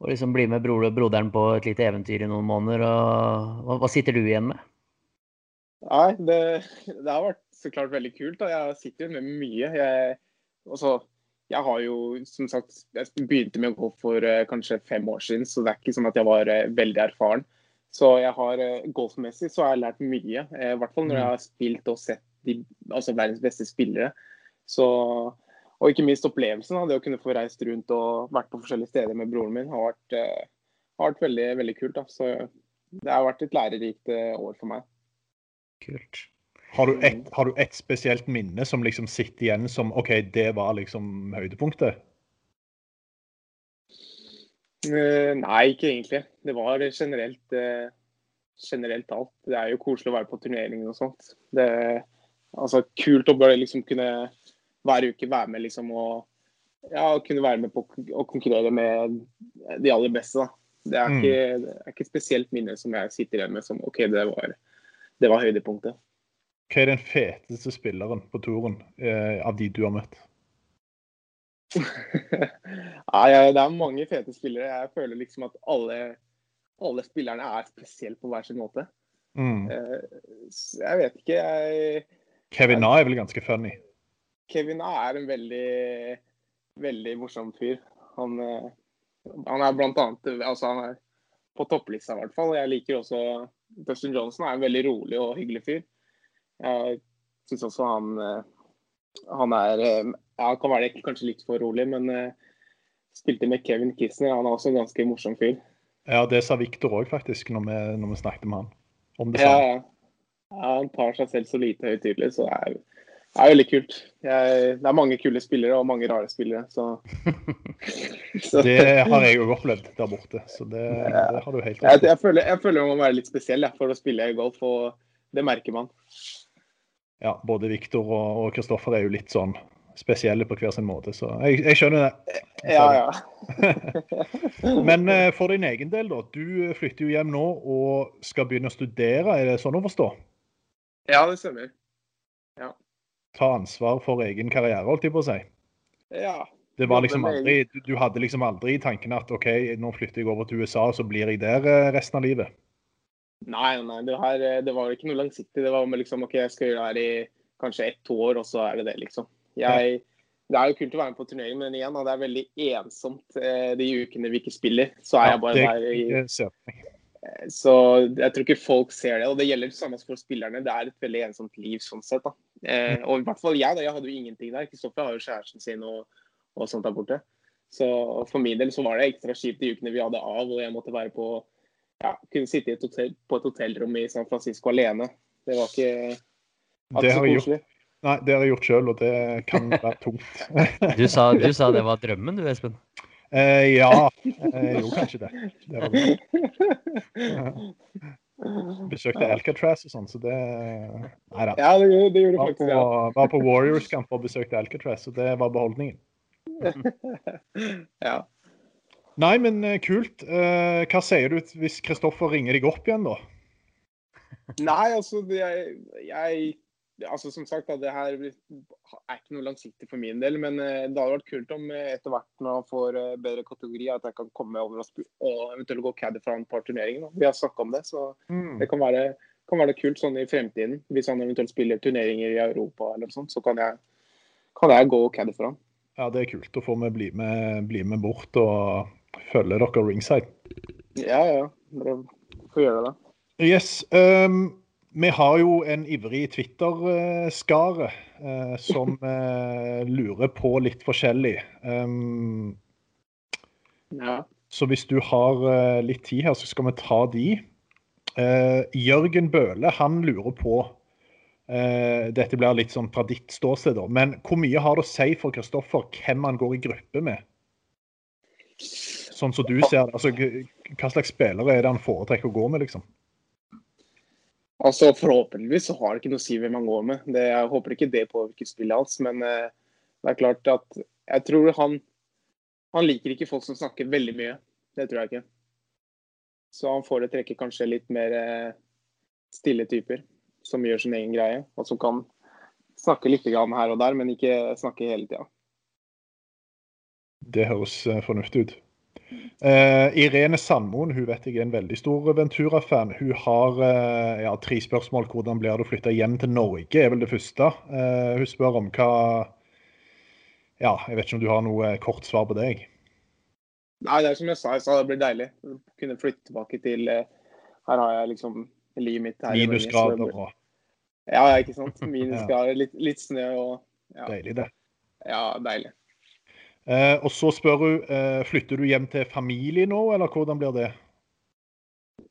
og liksom bli med bro broderen på et lite eventyr i noen måneder. Og, hva, hva sitter du igjen med? Nei, det, det, har vært så klart veldig kult. Og Jeg sitter jo med mye. Jeg, også, jeg har jo, som sagt, jeg begynte med å gå for uh, kanskje fem år siden, så det er ikke sånn at jeg var uh, veldig erfaren. Så jeg har uh, golfmessig så har jeg lært mye. I hvert fall når jeg har spilt og sett de, altså verdens beste spillere. Så, og ikke minst opplevelsen av det å kunne få reist rundt og vært på forskjellige steder med broren min, har vært, har vært veldig, veldig kult. Da. Så det har vært et lærerikt år for meg. Kult. Har du, et, har du et spesielt minne som liksom sitter igjen som OK, det var liksom høydepunktet? Uh, nei, ikke egentlig. Det var generelt, uh, generelt alt. Det er jo koselig å være på turneringer og sånt. Det er altså, kult å bare liksom kunne hver uke være med liksom og ja, kunne være med på å konkurrere med de aller beste. da. Det er, mm. ikke, det er ikke et spesielt minne som jeg sitter igjen med som OK, det var, det var høydepunktet. Hva er den feteste spilleren på turen eh, av de du har møtt? Nei, det er mange fete spillere. Jeg føler liksom at alle, alle spillerne er spesielle på hver sin måte. Mm. Eh, jeg vet ikke, jeg Kevin A er vel ganske funny? Kevin A er en veldig, veldig morsom fyr. Han, eh, han er blant annet altså han er på topplista i hvert fall. Jeg liker også Dustin Johnson er en veldig rolig og hyggelig fyr. Jeg syns også han, eh, han er ja, han kan være kanskje litt for rolig, men uh, spilte med Kevin Kisner. Han er også en ganske morsom fyr. Ja, det sa Viktor òg, faktisk, når vi, når vi, snakket med han om det ja, ja. ja, han tar seg selv så lite høytidelig, så det er, det er veldig kult. Jeg, det er mange kule spillere og mange rare spillere, så. Det har jeg òg opplevd der borte, så det, det har du helt rett i. Jeg, jeg, føler, jeg føler man må være litt spesiell for å spille golf, og det merker man ja, både Viktor og Kristoffer er jo litt sånn spesielle på hver sin måte, så jeg, jeg skjønner det. Ja, ja. Men uh, for din egen del, da. Du flytter jo hjem nå og skal begynne å studere, er det sånn å forstå? Ja, det stemmer. Ja. Ta ansvar for egen karriere, holdt jeg på å si. Ja. Det var liksom aldri, du, hadde liksom aldri i tanken at OK, nå flytter jeg over til USA, så blir jeg der eh, resten av livet? Nei, nei det, her, eh, det, var ikke noe langsiktig. Det var med liksom OK, jeg skal gjøre det her i kanskje ett-to år, og så er det det, liksom. Jeg, det er jo kult å være med på turnering, men igjen, det er veldig ensomt eh, de ukene vi ikke spiller. Så er jeg bare der i eh, Så jeg tror ikke folk ser det. Og det gjelder det samme for spillerne. Det er et veldig ensomt liv sånn sett. da. Mm. og i hvert fall jeg, da. Jeg hadde jo ingenting der. Kristoffer har jo kjæresten sin og, og sånt der borte. Så for min del så var det ekstra kjipt de ukene vi hadde av, og jeg måtte være på ja, kunne sitte hotell, på et hotellrom i San Francisco alene. Det var ikke det har, gjort, nei, det har jeg gjort sjøl, og det kan være tungt. du, sa, du, sa, det var drømmen du, Espen? Eh, ja, Eh, jo, kanskje det. det, var det. Besøkte Alcatraz og sånn, så det Nei da. Ja, det, det gjorde faktisk det. Ja. Var på Warriors-kamp og besøkte Alcatraz, og det var beholdningen. ja. Nei, men eh, kult. Uh, hva sier du hvis Kristoffer ringer deg opp igjen, da? Nei, altså jeg, jeg, altså Som sagt, da, det her er ikke noe langsiktig for min del. Men uh, det hadde vært kult om etter hvert når han får bedre kategori, at jeg kan komme over og, og eventuelt gå caddy fra en par turneringer. Vi har snakka om det, så mm. det kan være, kan være, kult sånn i fremtiden. Hvis han eventuelt spiller turneringer i Europa eller noe sånt, så kan jeg, kan jeg gå caddy for han. Ja, det er kult. Da får vi bli med, bli med bort og følge dere ringside. Ja, ja. Dere får gjøre det. Yes. Um, vi har jo en ivrig Twitter-skare uh, som uh, lurer på litt forskjellig. Um, ja. Så hvis du har uh, litt tid her, så skal vi ta de. Jørgen Bøhle han lurer på Dette blir litt sånn fra ditt ståsted, men hvor mye har det å si for Kristoffer hvem han går i gruppe med? Sånn som du ser det. Altså, hva slags spillere er det han foretrekker å gå med, liksom? Altså, Forhåpentligvis så har det ikke noe å si hvem han går med. Det, jeg håper ikke det påvirker spillet hans. Men uh, det er klart at jeg tror han, han liker ikke folk som snakker veldig mye. Det tror jeg ikke. Så han foretrekker kanskje litt mer eh, stille typer som gjør sin egen greie, og som kan snakke litt her og der, men ikke snakke hele tida. Det høres eh, fornuftig ut. Uh, Irene Sandmoen hun vet jeg er en veldig stor Ventura-fan. Hun har uh, ja, tre spørsmål. Hvordan blir det å flytte hjem til Norge, er vel det første. Uh, hun spør om hva Ja, jeg vet ikke om du har noe kort svar på det? Nei, det er som jeg sa, jeg sa det blir deilig. å Kunne flytte tilbake til Her har jeg liksom livet mitt her Minusgrader og Ja, ikke sant. Minusgrader, litt, litt snø og ja, Deilig, det. ja, deilig. Eh, og så spør hun eh, flytter du hjem til familie nå, eller hvordan blir det?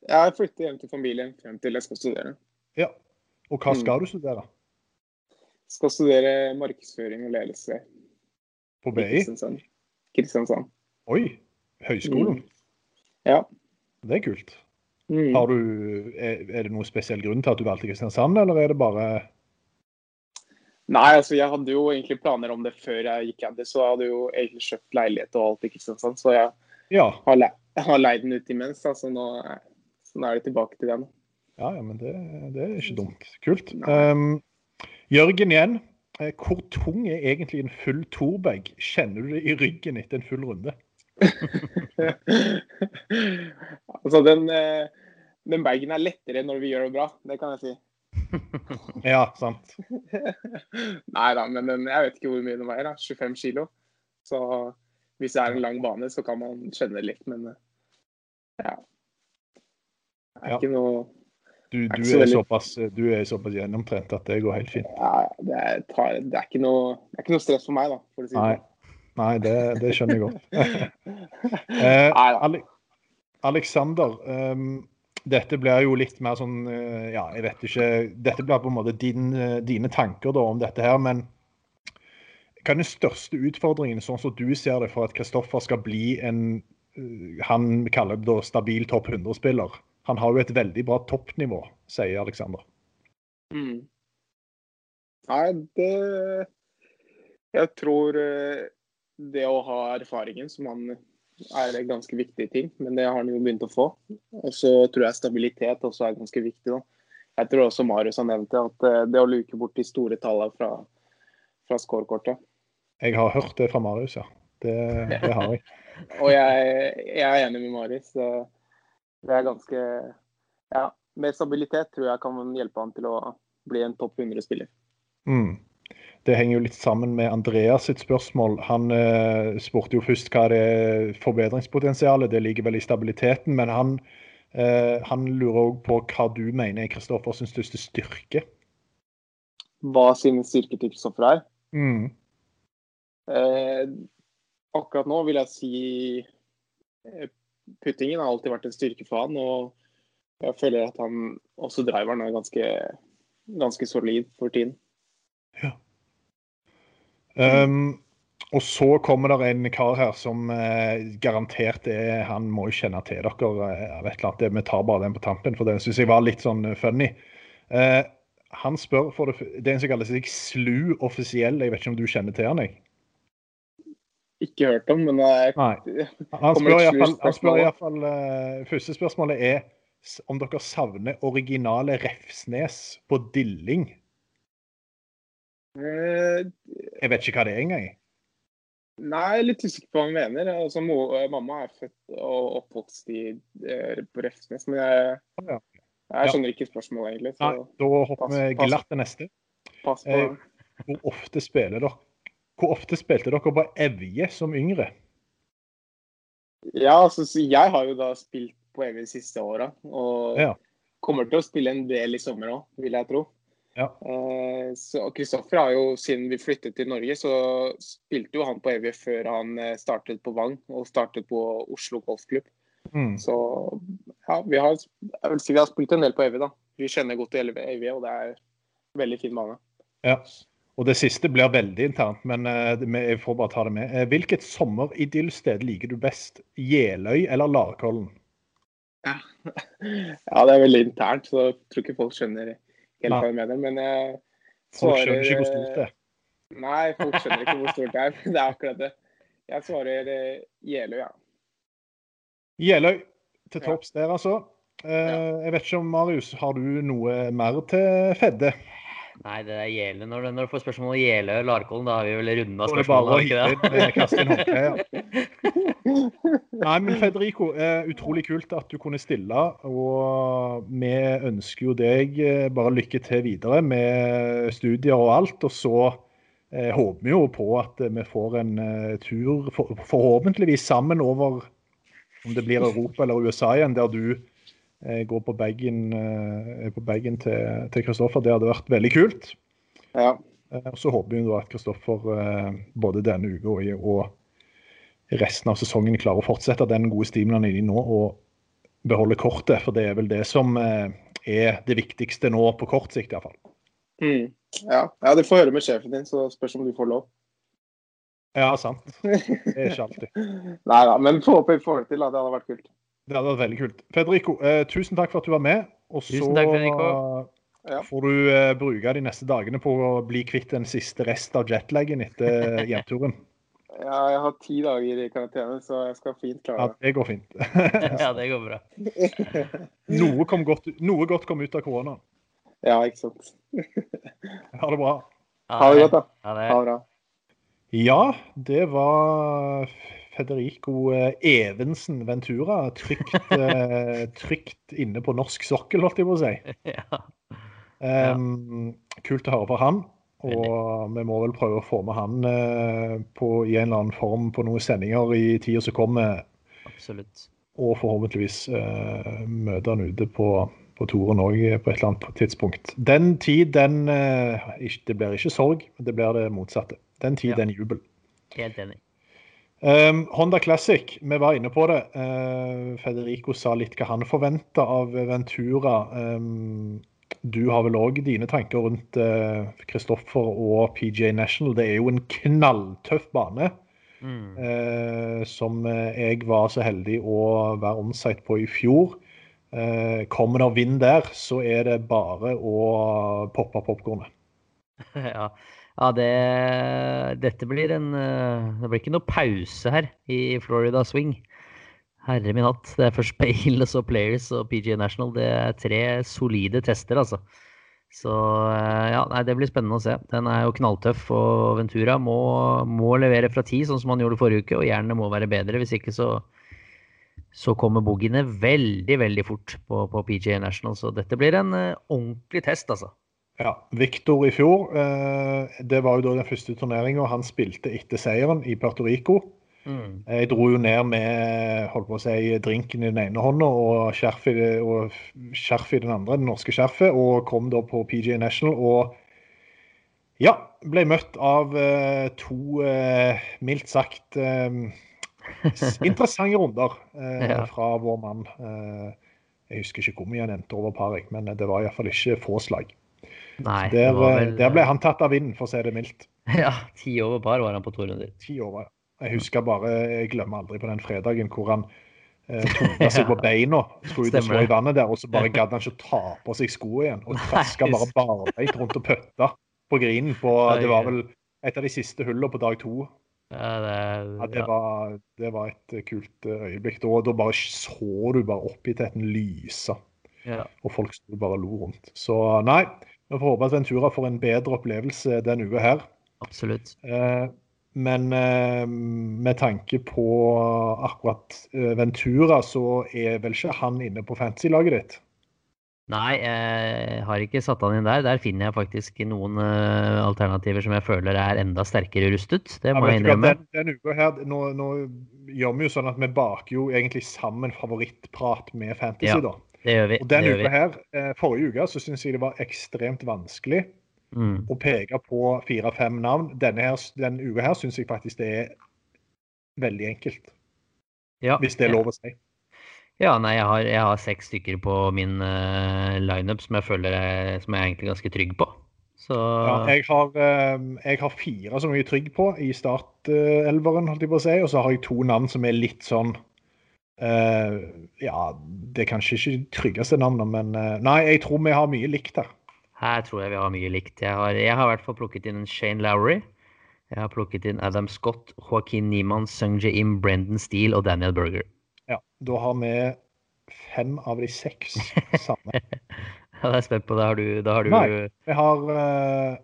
Jeg flytter hjem til familien frem til jeg skal studere. Ja. Og hva Mm. skal du studere? Skal studere markedsføring og ledelse På BI? Kristiansand. Kristiansand. Oi, høyskolen. Mm. Ja. Det er kult. Mm. Har du, er, er det noen spesiell grunn til at du valgte Kristiansand, eller er det bare Nei, altså jeg hadde jo egentlig planer om det før jeg gikk Addy, så jeg hadde jo egentlig kjøpt leilighet og alt i Kristiansand. Så jeg Ja, har, le har leid den ut imens, Altså så nå, så nå er det tilbake til det. nå. ja, ja men det, det er ikke dumt. Kult. Um, Jørgen igjen. Eh, Hvor tung er egentlig en full torbag? Kjenner du det i ryggen etter en full runde? altså den, eh, den bagen er lettere når vi gjør det bra, det kan jeg si. Ja, sant. Nei da, men den, jeg vet ikke hvor mye den veier. da, 25 kilo. Så hvis det er en lang bane, så kan man det litt, men eh, ja. Det er Ja. ikke noe Du, du, er såpass, du er såpass gjennomtrent at det går helt fint. ja, det, er, tar, det, er ikke noe, det er ikke noe stress for meg, da. For å si Nei, Det. Nei det, det skjønner jeg godt. Eh, Nei da. Dette blir jo litt mer sånn eh, Ja, jeg vet ikke. Dette blir på en måte din, eh, dine tanker da om dette her, men hva er den største utfordringen, sånn som du ser det, for at Kristoffer skal bli en eh, Han kaller det da stabil topp 100-spiller. Han har jo et veldig bra toppnivå, sier Alexander. Mm. Nei, det Jeg tror det å ha erfaringen som han er en ganske viktig ting, men det har han jo begynt å få. Og så tror jeg stabilitet også er ganske viktig. Da. Jeg tror også Marius har nevnt det, at eh, det å luke bort de store tallene fra, fra scorekortet. Jeg har hørt det fra Marius, ja. Det, det har jeg. Og jeg, jeg er enig med Marius. Det er ganske Ja, med stabilitet tror jeg kan hjelpe han til å bli en topp 100-spiller. Mm. Det henger jo litt sammen med Andreas sitt spørsmål. Han eh, spurte jo først hva er forbedringspotensialet Det ligger vel i stabiliteten, men han, eh, han lurer òg på hva du mener er Kristoffers største styrke. Hva sine styrker til Kristoffer er. Mm. Eh, akkurat nå vil jeg si eh, puttingen har alltid vært en styrke for han. Og jeg føler at han også driveren er ganske, ganske solid for tiden. Um, og så kommer det en kar her som eh, garantert er Han må jo kjenne til dere. Jeg vet ikke Vi tar bare den på tampen, for den syns jeg var litt sånn eh, funny. Eh, han spør for det, det er en som kaller seg Slu offisiell. Jeg vet ikke om du kjenner til han? jeg? Ikke hørt om, men jeg, Nei. Han spør iallfall fall eh, Første spørsmålet er om dere savner originale Refsnes på Dilling. Eh, Jeg vet ikke hva det er engang. Nei, jeg er litt usikker på hva han mener. Altså, mo, mamma er født og oppvokst i, eh, på Refsnes, men jeg, jeg skjønner ikke spørsmålet egentlig. Så Nei, da hopper vi glatt til neste. pass på Eh. Hvor ofte dere Hvor ofte spilte dere på Evje som yngre? Ja, altså, jeg har jo da spilt på Evje de siste åra, og Ja. kommer til å spille en del i sommer òg, vil jeg tro. Ja. Eh, så Kristoffer har jo, siden vi flyttet til Norge, så spilte jo han på Evje før han eh, startet på Vang og startet på Oslo golfklubb. Mm. Så ja, vi har, jeg vil si vi har spilt en del på Evje, da. Vi kjenner godt til Evje, og det er veldig fin bane. Ja. Og det siste blir veldig internt, men eh, jeg får bare ta det med. Eh, Hvilket sommeridyllsted liker du best? Jeløy eller Larkollen? Ja, det er veldig internt, så jeg tror ikke folk skjønner helt hva jeg mener. Men jeg Folk skjønner ikke hvor stort det er. Nei, folk skjønner ikke hvor stort det er. men Det er akkurat det. Jeg svarer eh, Jeløy, ja. Jeløy, til topps der, altså. Eh, jeg vet ikke om Marius, har du noe mer til Fedde? Nei, det er Jeløy. Når, du- når du får spørsmål om Jeløy og Larkollen, da har vi vel runda spørsmålet? det er bare å hive det? inn, eh, kaste inn håndkleet. Ja. Nei, men Federico, eh, utrolig kult at du kunne stille. Og vi ønsker jo deg eh, bare lykke til videre med studier og alt. Og så eh, håper vi jo på at vi får en tur, for, forhåpentligvis sammen over om det blir Europa eller USA igjen, der du går på bagen, til Kristoffer. Det hadde vært veldig kult. Ja. Og Så håper vi jo at Kristoffer både denne uka og resten av sesongen klarer å fortsette den gode stimen han er inne i nå, og beholde kortet. For det er vel det som eh, er det viktigste nå på kort sikt, iallfall. Mm. ja. ja, du får høre med sjefen din, så spørs om du får lov. Ja, sant. Det er ikke alltid. Nei da, men få håpe vi får det til. da. Det hadde vært kult. Det hadde vært veldig kult. Federico, eh, tusen takk for at du var med. Og så Tusen takk, Federico. Ja. får du eh, bruke de neste dagene på å bli kvitt den siste rest av jetlaggen etter hjemturen. Ja, jeg har ti dager i karantene, så jeg skal fint klare det. det går fint. Ja, det går bra. noe, kom godt, noe godt kom ut av korona. Ja, ikke sant. Ha det bra. Ha det godt, da. Ha det. Ha det bra. Ja, det var Federico eh, Evensen Ventura. Trygt, eh, trygt inne på norsk sokkel, holdt jeg på å si. Ja. Um, kult å høre fra han. Og vi må vel prøve å få med han eh, på, i en eller annen form på noen sendinger i tida som kommer. Absolutt. Og forhåpentligvis eh, møte han ute på, på Toren òg på et eller annet tidspunkt. Den tid, den eh, ikke, Det blir ikke sorg, men det blir det motsatte. Den tid, Ja. den jubel. Helt enig. Um, Honda Classic, vi var inne på det. Uh, Federico sa litt hva han forventa av Ventura. Um, du har vel òg dine tanker rundt Kristoffer og PJ National. Det er jo en knalltøff bane. Mm. eh, som eh, jeg var så heldig å være onsite på i fjor. Eh, kommer det vind der, så er det bare å poppe popkornet. Ja, ja det, dette blir en eh, Det blir ikke noe pause her i Florida Swing. Herre min hatt. Det er først Bale, så Players og PGA National. Det er tre solide tester, altså. Så eh, ja, nei, det blir spennende å se. Den er jo knalltøff, og Ventura må, må levere fra ti, sånn som han gjorde forrige uke, og jernet må være bedre. Hvis ikke så, så kommer boogiene veldig, veldig fort på, på PGA National. Så dette blir en uh, ordentlig test, altså. Ja, Victor i fjor, uh, det var jo da den første turneringa han spilte etter seieren i Puerto Rico. Mm. Jeg dro jo ned med holdt på å si, drinken i den ene hånda og skjerfet i, den andre, det norske skjerfet, og kom da på PGA National. Og ja, ble møtt av uh, to uh, mildt sagt uh, interessante runder Ja. fra vår mann. Jeg husker ikke hvor mye han endte over par, men det var iallfall ikke få slag. Nei, Der, vel der ble han tatt av vinden, for å si det mildt. Ja, ti over par var han på to runder. ti år. Jeg husker bare, jeg glemmer aldri på den fredagen hvor han eh, tok seg på beina, skulle ut og slå i vannet der, og så bare gadd han ikke å ta på seg skoene igjen. Og traska bare barbeint rundt og pøtta på grinen på Det var vel et av de siste hullene på dag to. Ja, det, Ja, det, var, det var et eh, kult eh, øyeblikk. Da, da bare så du bare oppgittheten lyse, Ja. og folk sto bare og lo rundt. Så nei, vi får håpe at Ventura får en bedre opplevelse denne uka her. Absolutt. Eh, Men eh, med tanke på akkurat eh, Ventura, så er vel ikke han inne på fantasy-laget ditt? Nei, jeg har ikke satt han inn der. Der finner jeg faktisk noen eh, alternativer som jeg føler er enda sterkere rustet. Det må ja, jeg innrømme. Den, den uka her, nå, nå gjør vi jo sånn at vi baker jo egentlig sammen favorittprat med fantasy, Ja, da. Det gjør vi. Og den uka her, forrige uke, så syns jeg det var ekstremt vanskelig Mm. Og peke på fire-fem navn. Denne her, den uka her syns jeg faktisk det er veldig enkelt, Ja, hvis det er lov å si. Ja, nei, jeg har, jeg har seks stykker på min uh, lineup som jeg føler jeg, som jeg er egentlig ganske trygg på. Så Ja, jeg, har, eh, jeg har fire som jeg er trygg på i startelveren, holdt jeg på å si. Og så har jeg to navn som er litt sånn uh, Ja, det er kanskje ikke de tryggeste navnene, men uh, Nei, jeg tror vi har mye likt her. Her tror jeg vi har mye likt. Jeg har, jeg har i hvert fall plukket inn Shane Lowry. Jeg har plukket inn Adam Scott, Joaquin Niemann, Sung Jae Im, Brendan Steele og Daniel Berger. Ja, Da har vi fem av de seks samme. Ja, det er spent på. Da har du, da har du Nei, vi har uh,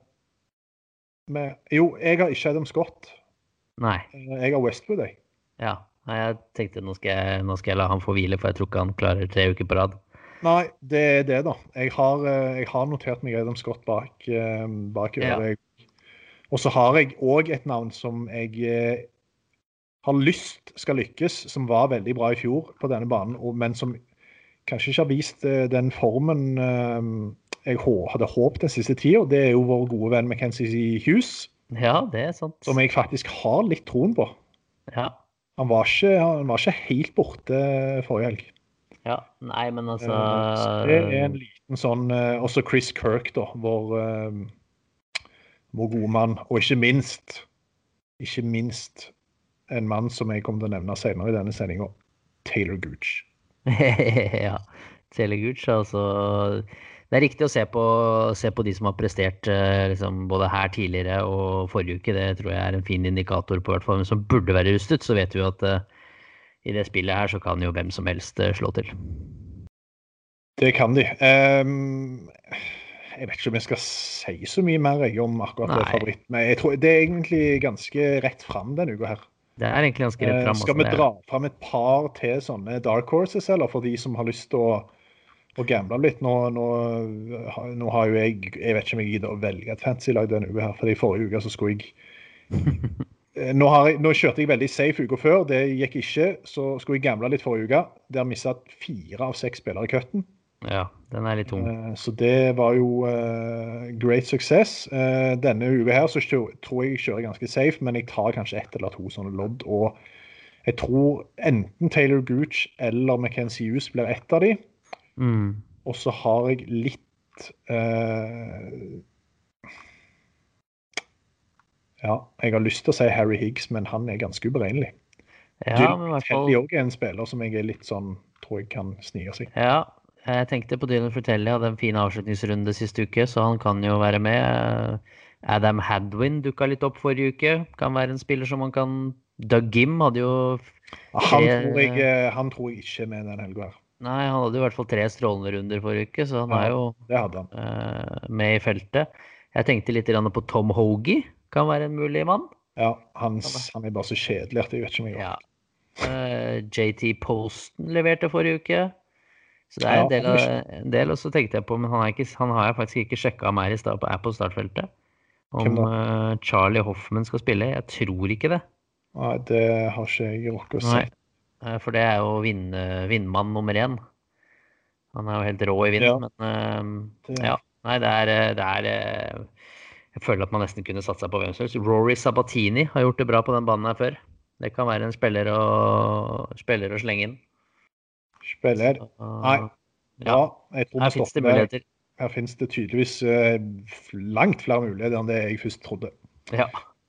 med, Jo, jeg har ikke Adam Scott. Nei. Eh, Jeg har Westwood, jeg. Ja. Nei, jeg tenkte nå skal jeg, nå skal jeg la han få hvile, for jeg tror ikke han klarer tre uker på rad. Nei, det er det, da. Jeg har, eh, jeg har notert meg Adam Scott bak, bak øret. Ja. Og så har jeg òg et navn som jeg eh, har lyst skal lykkes, som var veldig bra i fjor på denne banen, men som kanskje ikke har vist eh, den formen eh, jeg hadde håpet den siste tida. Det er jo vår gode venn Mackenzie Hughes, Ja, det er sant. som jeg faktisk har litt troen på. Ja. Han var ikke, han var ikke helt borte forrige helg. Ja. Nei, men altså Eh, så det er en liten sånn eh, Også Chris Kirk, da. Vår, eh, vår gode mann. Og ikke minst, ikke minst en mann som jeg kommer til å nevne senere i denne sendinga. Taylor Gooch. ja. Taylor Gooch, altså Det er riktig å se på, se på de som har prestert liksom, både her tidligere og forrige uke. Det tror jeg er en fin indikator på hvert fall hvem som burde være rustet. Så vet vi jo at eh, i det spillet her så kan jo hvem som helst eh, slå til. Det kan de. Um, jeg vet ikke om jeg skal si så mye mer jeg, om akkurat det Nei. favoritt, men jeg tror det er egentlig ganske rett fram denne uka her. Det er egentlig ganske rett fram. Uh, Skal altså, vi det er- dra fram et par til sånne dark horses, eller for de som har lyst til å, å gamble litt? Nå, nå, har- nå har jo jeg Jeg vet ikke om jeg gidder å velge et fancy lag denne uka, her, for i forrige uke så skulle jeg Eh, nå, har jeg, nå kjørte jeg veldig safe uka før, det gikk ikke. Så skulle jeg gamble litt forrige uke. Der mista fire av seks spillere i cutten. Ja, den er litt tung. Eh, Så det var jo uh, great success. Uh, denne uka her så tror jeg jeg kjører ganske safe, men jeg tar kanskje ett eller to sånne lodd. Og jeg tror enten Taylor Gooch eller Mackenzie Hughes blir ett av de. Mm. Og så har jeg litt eh, Ja, jeg har lyst til å si Harry Higgs, men han er ganske uberegnelig. Ja, Dylan i hvert fall Telly òg er en spiller som jeg er litt sånn tror jeg kan snike seg. Ja, jeg tenkte på Dylan Fratelli hadde en fin avslutningsrunde siste uke, så han kan jo være med. Adam Hadwin dukka litt opp forrige uke. Kan være en spiller som man kan Doug Gim hadde jo Han tror jeg, eh, han tror jeg ikke er med den helga her. Nei, han hadde jo i hvert fall tre strålende runder forrige uke, så han Ja. er jo Det hadde han. eh, med i feltet. Jeg tenkte litt på Tom Hogie. Kan være en mulig mann. Ja, han, han er bare så kjedelig at jeg vet ikke om jeg Ja. Eh, JT Posten leverte forrige uke. Så det er en del, av, en del og så tenkte jeg på, men han, ikke, han har jeg faktisk ikke sjekka mer i stad på App på startfeltet. Om eh, Charlie Hoffman skal spille. Jeg tror ikke det. Nei, det har ikke jeg rukket å Nei. se. Eh, For det er jo vinn, vinnmann nummer én. Han er jo helt rå i vind, Ja. men uh, ja. Nei, det er, det er Jeg føler at man nesten kunne satt seg på hvem som helst. Rory Sabatini har gjort det bra på den banen her før. Det kan være en spiller å, spiller å slenge inn. Spiller. Nei. Ja, jeg tror Her det muligheter. Her finnes det tydeligvis eh, langt flere muligheter enn det jeg først trodde. Ja.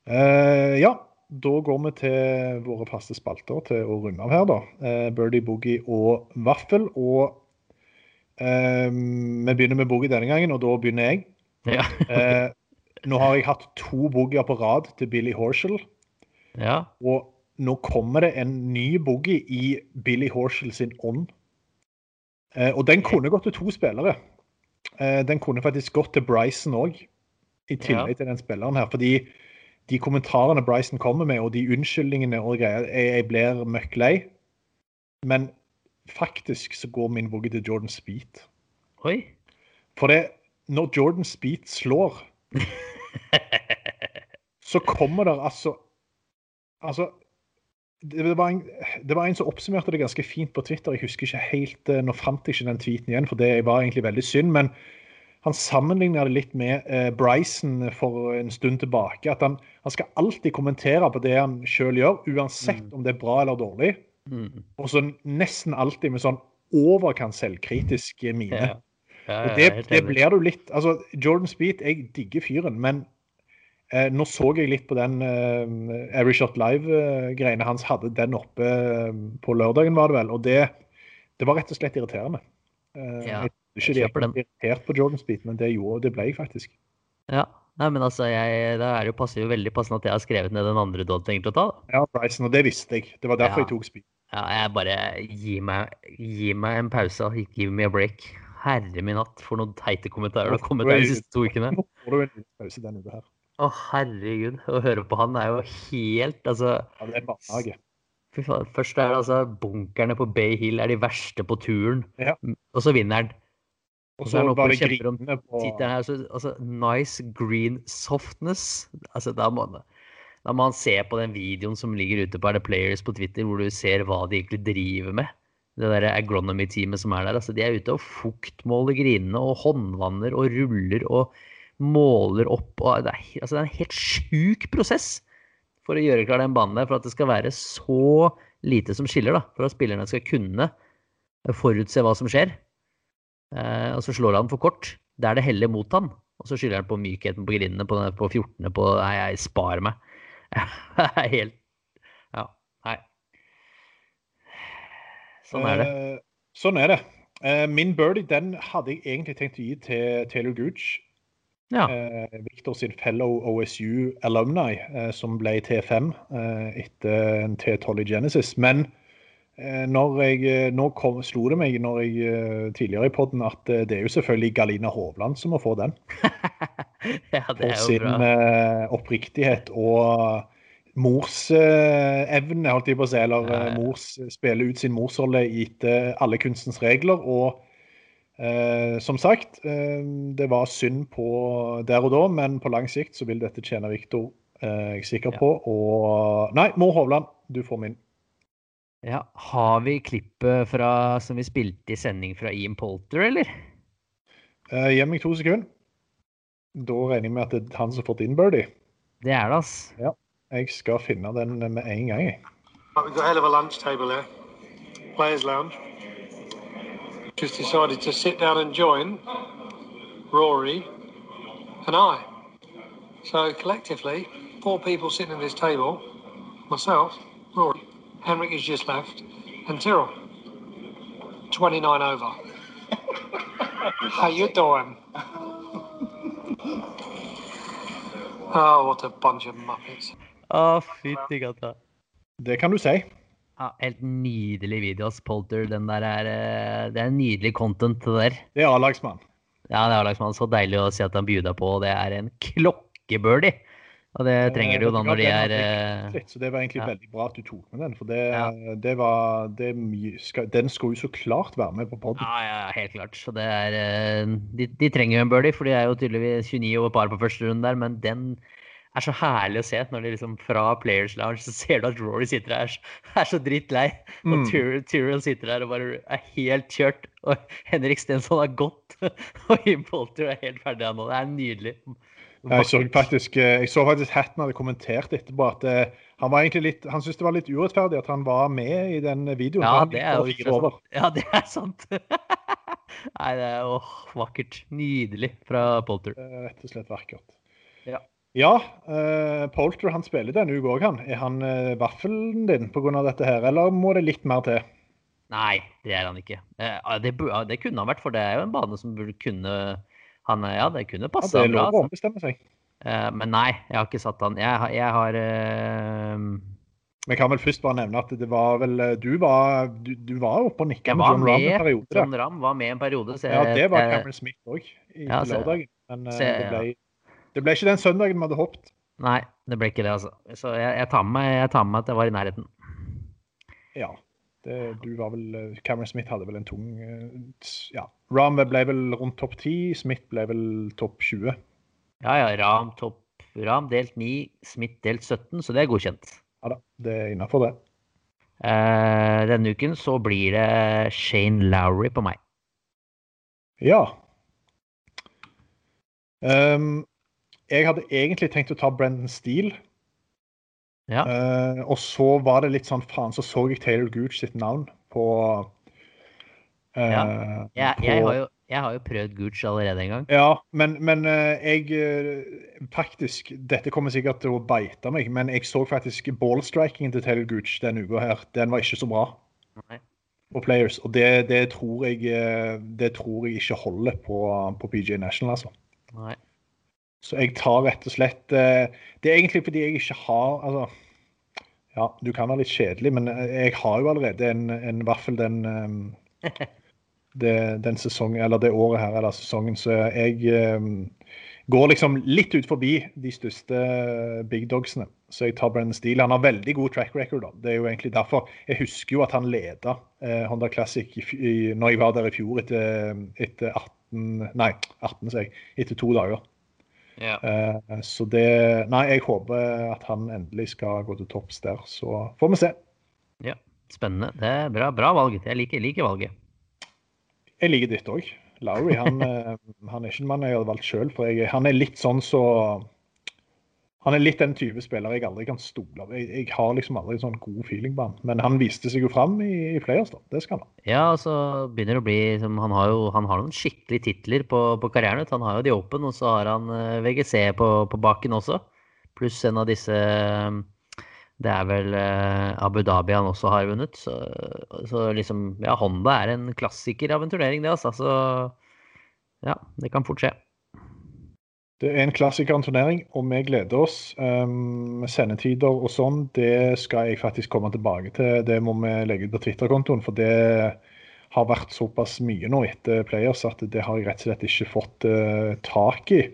Uh, ja, da går vi til våre faste spalter til å runde av her, da. Uh, Birdie, Boogie og Vaffel. Og uh, vi begynner med Boogie denne gangen, og da begynner jeg. Ja. Nå har jeg hatt to boogier på rad til Billy Horshall. ja. Og nå kommer det en ny boogie i Billy Horshall sin ånd. Eh, og den kunne gått til to spillere. Eh, den kunne faktisk gått til Bryson òg, i tillegg Ja. til den spilleren her. Fordi de kommentarene Bryson kommer med, og de unnskyldningene og greier, jeg, jeg blir møkk lei. Men faktisk så går min boogie til Jordan Speed. Oi. For det, når Jordan Speed slår, så kommer det altså Altså det var, en, det var en som oppsummerte det ganske fint på Twitter. Jeg husker ikke helt, eh, Nå fant jeg ikke den tweeten igjen, for det var egentlig veldig synd. Men han sammenligna det litt med eh, Bryson for en stund tilbake. At han, han skal alltid kommentere på det han sjøl gjør, uansett om det er bra eller dårlig. Mm. Og så nesten alltid med sånn overkant selvkritisk mine. Ja. Ja, Og det, er det blir du litt Altså, Jordan Speed, jeg digger fyren, men eh, nå så jeg litt på den eh, Every Shot Live-greiene hans. Hadde den oppe eh, på lørdagen, var det vel. Og det, det var rett og slett irriterende. Eh, Ja, jeg tror ikke jeg den. ble irritert på Jordan Speed, men det gjorde det ble jeg faktisk. Ja. Nei, men altså, jeg, da er det jo passer jo veldig passende at jeg har skrevet ned den andre du hadde tenkt å ta. da. Ja, Bryson, og det visste jeg. Det var derfor Ja. jeg tok Speed. Ja, jeg bare Gi meg, gi meg en pause. Give me a break. Herre min hatt, for noen teite kommentarer det har kommet der de siste to ukene. Nå får du en pause denne uka her. Å, herregud. Å høre på han er jo helt Altså, Ja, det er barnehage. fy faen. Først er det altså bunkerne på Bay Hill er de verste på turen, Ja. og så vinner han. Og så er han oppe og kjemper om på Tittelen her, altså, altså Nice green softness. Altså, da må, da må han se på den videoen som ligger ute på Er det Players på Twitter, hvor du ser hva de egentlig driver med. Det der agronomy-teamet som er der. altså De er ute og fuktmåler grinene og håndvanner og ruller og måler opp. og Det er, altså, det er en helt sjuk prosess for å gjøre klar den banen der, for at det skal være så lite som skiller. da, For at spillerne skal kunne forutse hva som skjer. Eh, og så slår han for kort. Der det heller mot han. Og så skylder han på mykheten på grindene på, på 14. på Nei, jeg sparer meg. Det er helt Ja. Nei. Sånn er det. Eh, sånn er det. Eh, min birdie den hadde jeg egentlig tenkt å gi til Taylor Gooch. Ja. Eh, Victor sin fellow OSU alumni, eh, som ble T5 eh, etter en T12 i Genesis. Men når jeg, nå kom, slo det meg når jeg, tidligere i podden at det er jo selvfølgelig Galina Hovland som må få den. ja, det er jo sin bra. sin oppriktighet og morsevne, holdt jeg på å si. Eller Ja, eh, ja. mors spiller ut sin morsrolle etter alle kunstens regler. Og eh, som sagt, eh, det var synd på der og da, men på lang sikt så vil dette tjene Viktor, eh, jeg er sikker på. Og nei, Mor Hovland, du får min. Ja, har vi klippet fra, som vi spilte i sending fra Ian Polter, eller? Eh, Gi meg to sekunder. Da regner jeg med at det er han som har fått inn birdie. Det er det, ass. Jeg skal finne den med en gang. jeg. Right, we've got a hell of a lunch table here. Players Lounge. Just decided to sit down and join Rory and I. So collectively, four people sitting at this table. Myself, Rory, Henrik has just left, and Tyrrell. 29 over. How you doing? Oh, what a bunch of muppets. Å, fytti katta. Det kan du si. Ja, helt nydelig video, Polter. Den der er eh, Det er nydelig content, det der. Det er A-lagsmann. Ja, det er A-lagsmann. Så deilig å si at han bjuda på, og det er en klokkebirdie. Og det trenger du jo da når de er eh, så det var egentlig ja. veldig bra at du tok med den. For det, Ja. det var det Den skulle jo så klart være med på podden. Ja, ja, helt klart. Så det er eh, De, de trenger jo en birdie, for de er jo tydeligvis 29 over par på første runde der, men den er så herlig å se når de liksom fra Players Lounge så ser du at Rory sitter der er så, er så drittlei. Og Mm. Tyr- Tyrrell sitter der og bare er helt kjørt. Og Henrik Stensson har gått. Og Jim Polter er helt ferdig nå. Det er nydelig. Jeg så faktisk, eh, jeg så faktisk Hatton hadde kommentert etterpå at eh, han var egentlig litt, han syntes det var litt urettferdig at han var med i den videoen. Ja, det er jo ikke sant. Ja, det er sant. Nei, det er åh, vakkert. Nydelig fra Polter. Er Rett og slett vakkert. Ja. uh, Polter han spiller denne uka òg, han. Er han uh, vaffelen din pga. dette her, eller må det litt mer til? Nei, det er han ikke. Uh, det, uh, det kunne han vært, for det er jo en bane som burde kunne han, Ja, det kunne passe. Ja, det er lov å Altså. ombestemme seg. Uh, men nei, jeg har ikke satt han. Jeg, jeg har Vi kan vel først bare nevne at det var vel Du var, du, du var oppe og nikka med John Ramm en periode. John Ramm var med en periode. Så Ja, det var Cameron Smith òg i Ja, så- lørdagen. Men så- det, ble, det ble ikke den søndagen vi hadde håpet. Nei, det ble ikke det, altså. Så jeg, jeg, tar med meg, at jeg var i nærheten. Ja. Det, du var vel eh, Cameron Smith hadde vel en tung eh, Ja. Ram ble vel rundt topp 10, Smith ble vel topp 20. Ja, ja. Ram topp Ram delt 9, Smith delt 17, så det er godkjent. Ja da, det er innafor det. Eh, denne uken så blir det Shane Lowry på meg. Ja. Ehm, jeg hadde egentlig tenkt å ta Brendan Steele. Ja. Uh, og så var det litt sånn faen, så så jeg Taylor Gooch sitt navn på uh, Ja. Jeg, jeg, har jo, jeg har jo prøvd Gooch allerede en gang. Ja, men, men uh, jeg faktisk Dette kommer sikkert til å beite meg, men jeg så faktisk ballstrikingen til Taylor Gooch denne uka her. Den var ikke så bra Nei. på Players. Og det, det, tror jeg, det tror jeg ikke holder på, på PGA National, altså. Nei. Så jeg tar rett og slett eh, Det er egentlig fordi jeg ikke har Altså, Ja, du kan være litt kjedelig, men jeg har jo allerede en, en fall den um, det, den sesongen, eller det året her, eller sesongen, så jeg um, går liksom litt ut forbi de største big dogsene. Så jeg tar Brennan Steele. Han har veldig god track record. da. Det er jo egentlig derfor. Jeg husker jo at han leda eh, Honda Classic i, i, når jeg var der i fjor etter, etter 18 Nei, 18, sier jeg. Etter to dager. Ja. Eh, så det Nei, jeg håper at han endelig skal gå til topps der. Så får vi se. ja. Spennende. Det er bra, bra valg. Jeg liker, liker valget. Jeg liker ditt òg. Lowry han, eh, han er ikke en mann jeg hadde valgt sjøl. For jeg, han er litt sånn så Han er litt den type spiller jeg aldri kan stole på. Jeg, jeg, har liksom aldri en sånn god feeling på han. Men han viste seg jo fram i, i Players, da. Det skal han. Ja, så begynner det å bli liksom, Han har jo han har noen skikkelige titler på, på karrieren. Han har jo The Open, og så har han eh, VGC på, på baken også. Pluss en av disse eh, Det er vel eh, Abu Dhabi han også har vunnet. Så, så liksom Ja, Honda er en klassiker av en turnering, det, altså. Så ja, det kan fort skje. Det er en klassiker en turnering, og vi gleder oss. Um, sendetider og sånn, det skal jeg faktisk komme tilbake til. Det må vi legge ut på Twitter-kontoen, for det har vært såpass mye nå etter Players at det har jeg rett og slett ikke fått uh, tak i.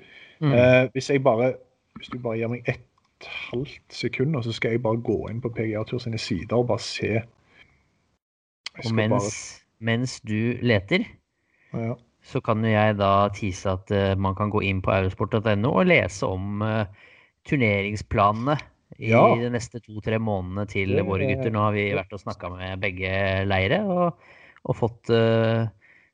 Mm. Uh, hvis jeg bare, hvis du bare gir meg ett halvt sekund, så skal jeg bare gå inn på PGA Tour sine sider og bare se. Og mens, mens, mens du leter, bare, ja. Så kan jo jeg da tease at eh, man kan gå inn på eurosport.no og lese om eh, turneringsplanene i Ja. de neste to-tre månedene til Det- våre gutter. Nå har vi vært og snakka med begge leire og, og fått uh,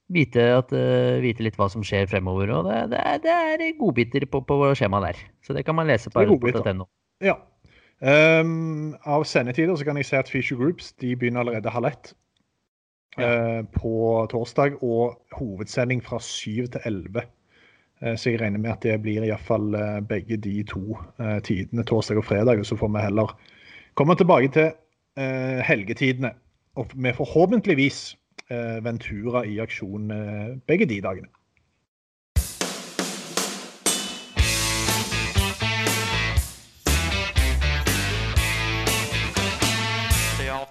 vite, at, uh, vite litt hva som skjer fremover. Og det, det, er, det er godbiter på, på skjemaet der. Så det kan man lese på eurosport.no. Ja. Um, av sendetider så kan jeg si at Feature Groups de begynner allerede halv ett eh, på torsdag. Og hovedsending fra syv til elleve. Eh, så jeg regner med at det blir iallfall uh, begge de to eh, tidene, torsdag og fredag. Og så får vi heller komme tilbake til eh, helgetidene. Og med forhåpentligvis eh, Ventura i aksjon eh, begge de dagene.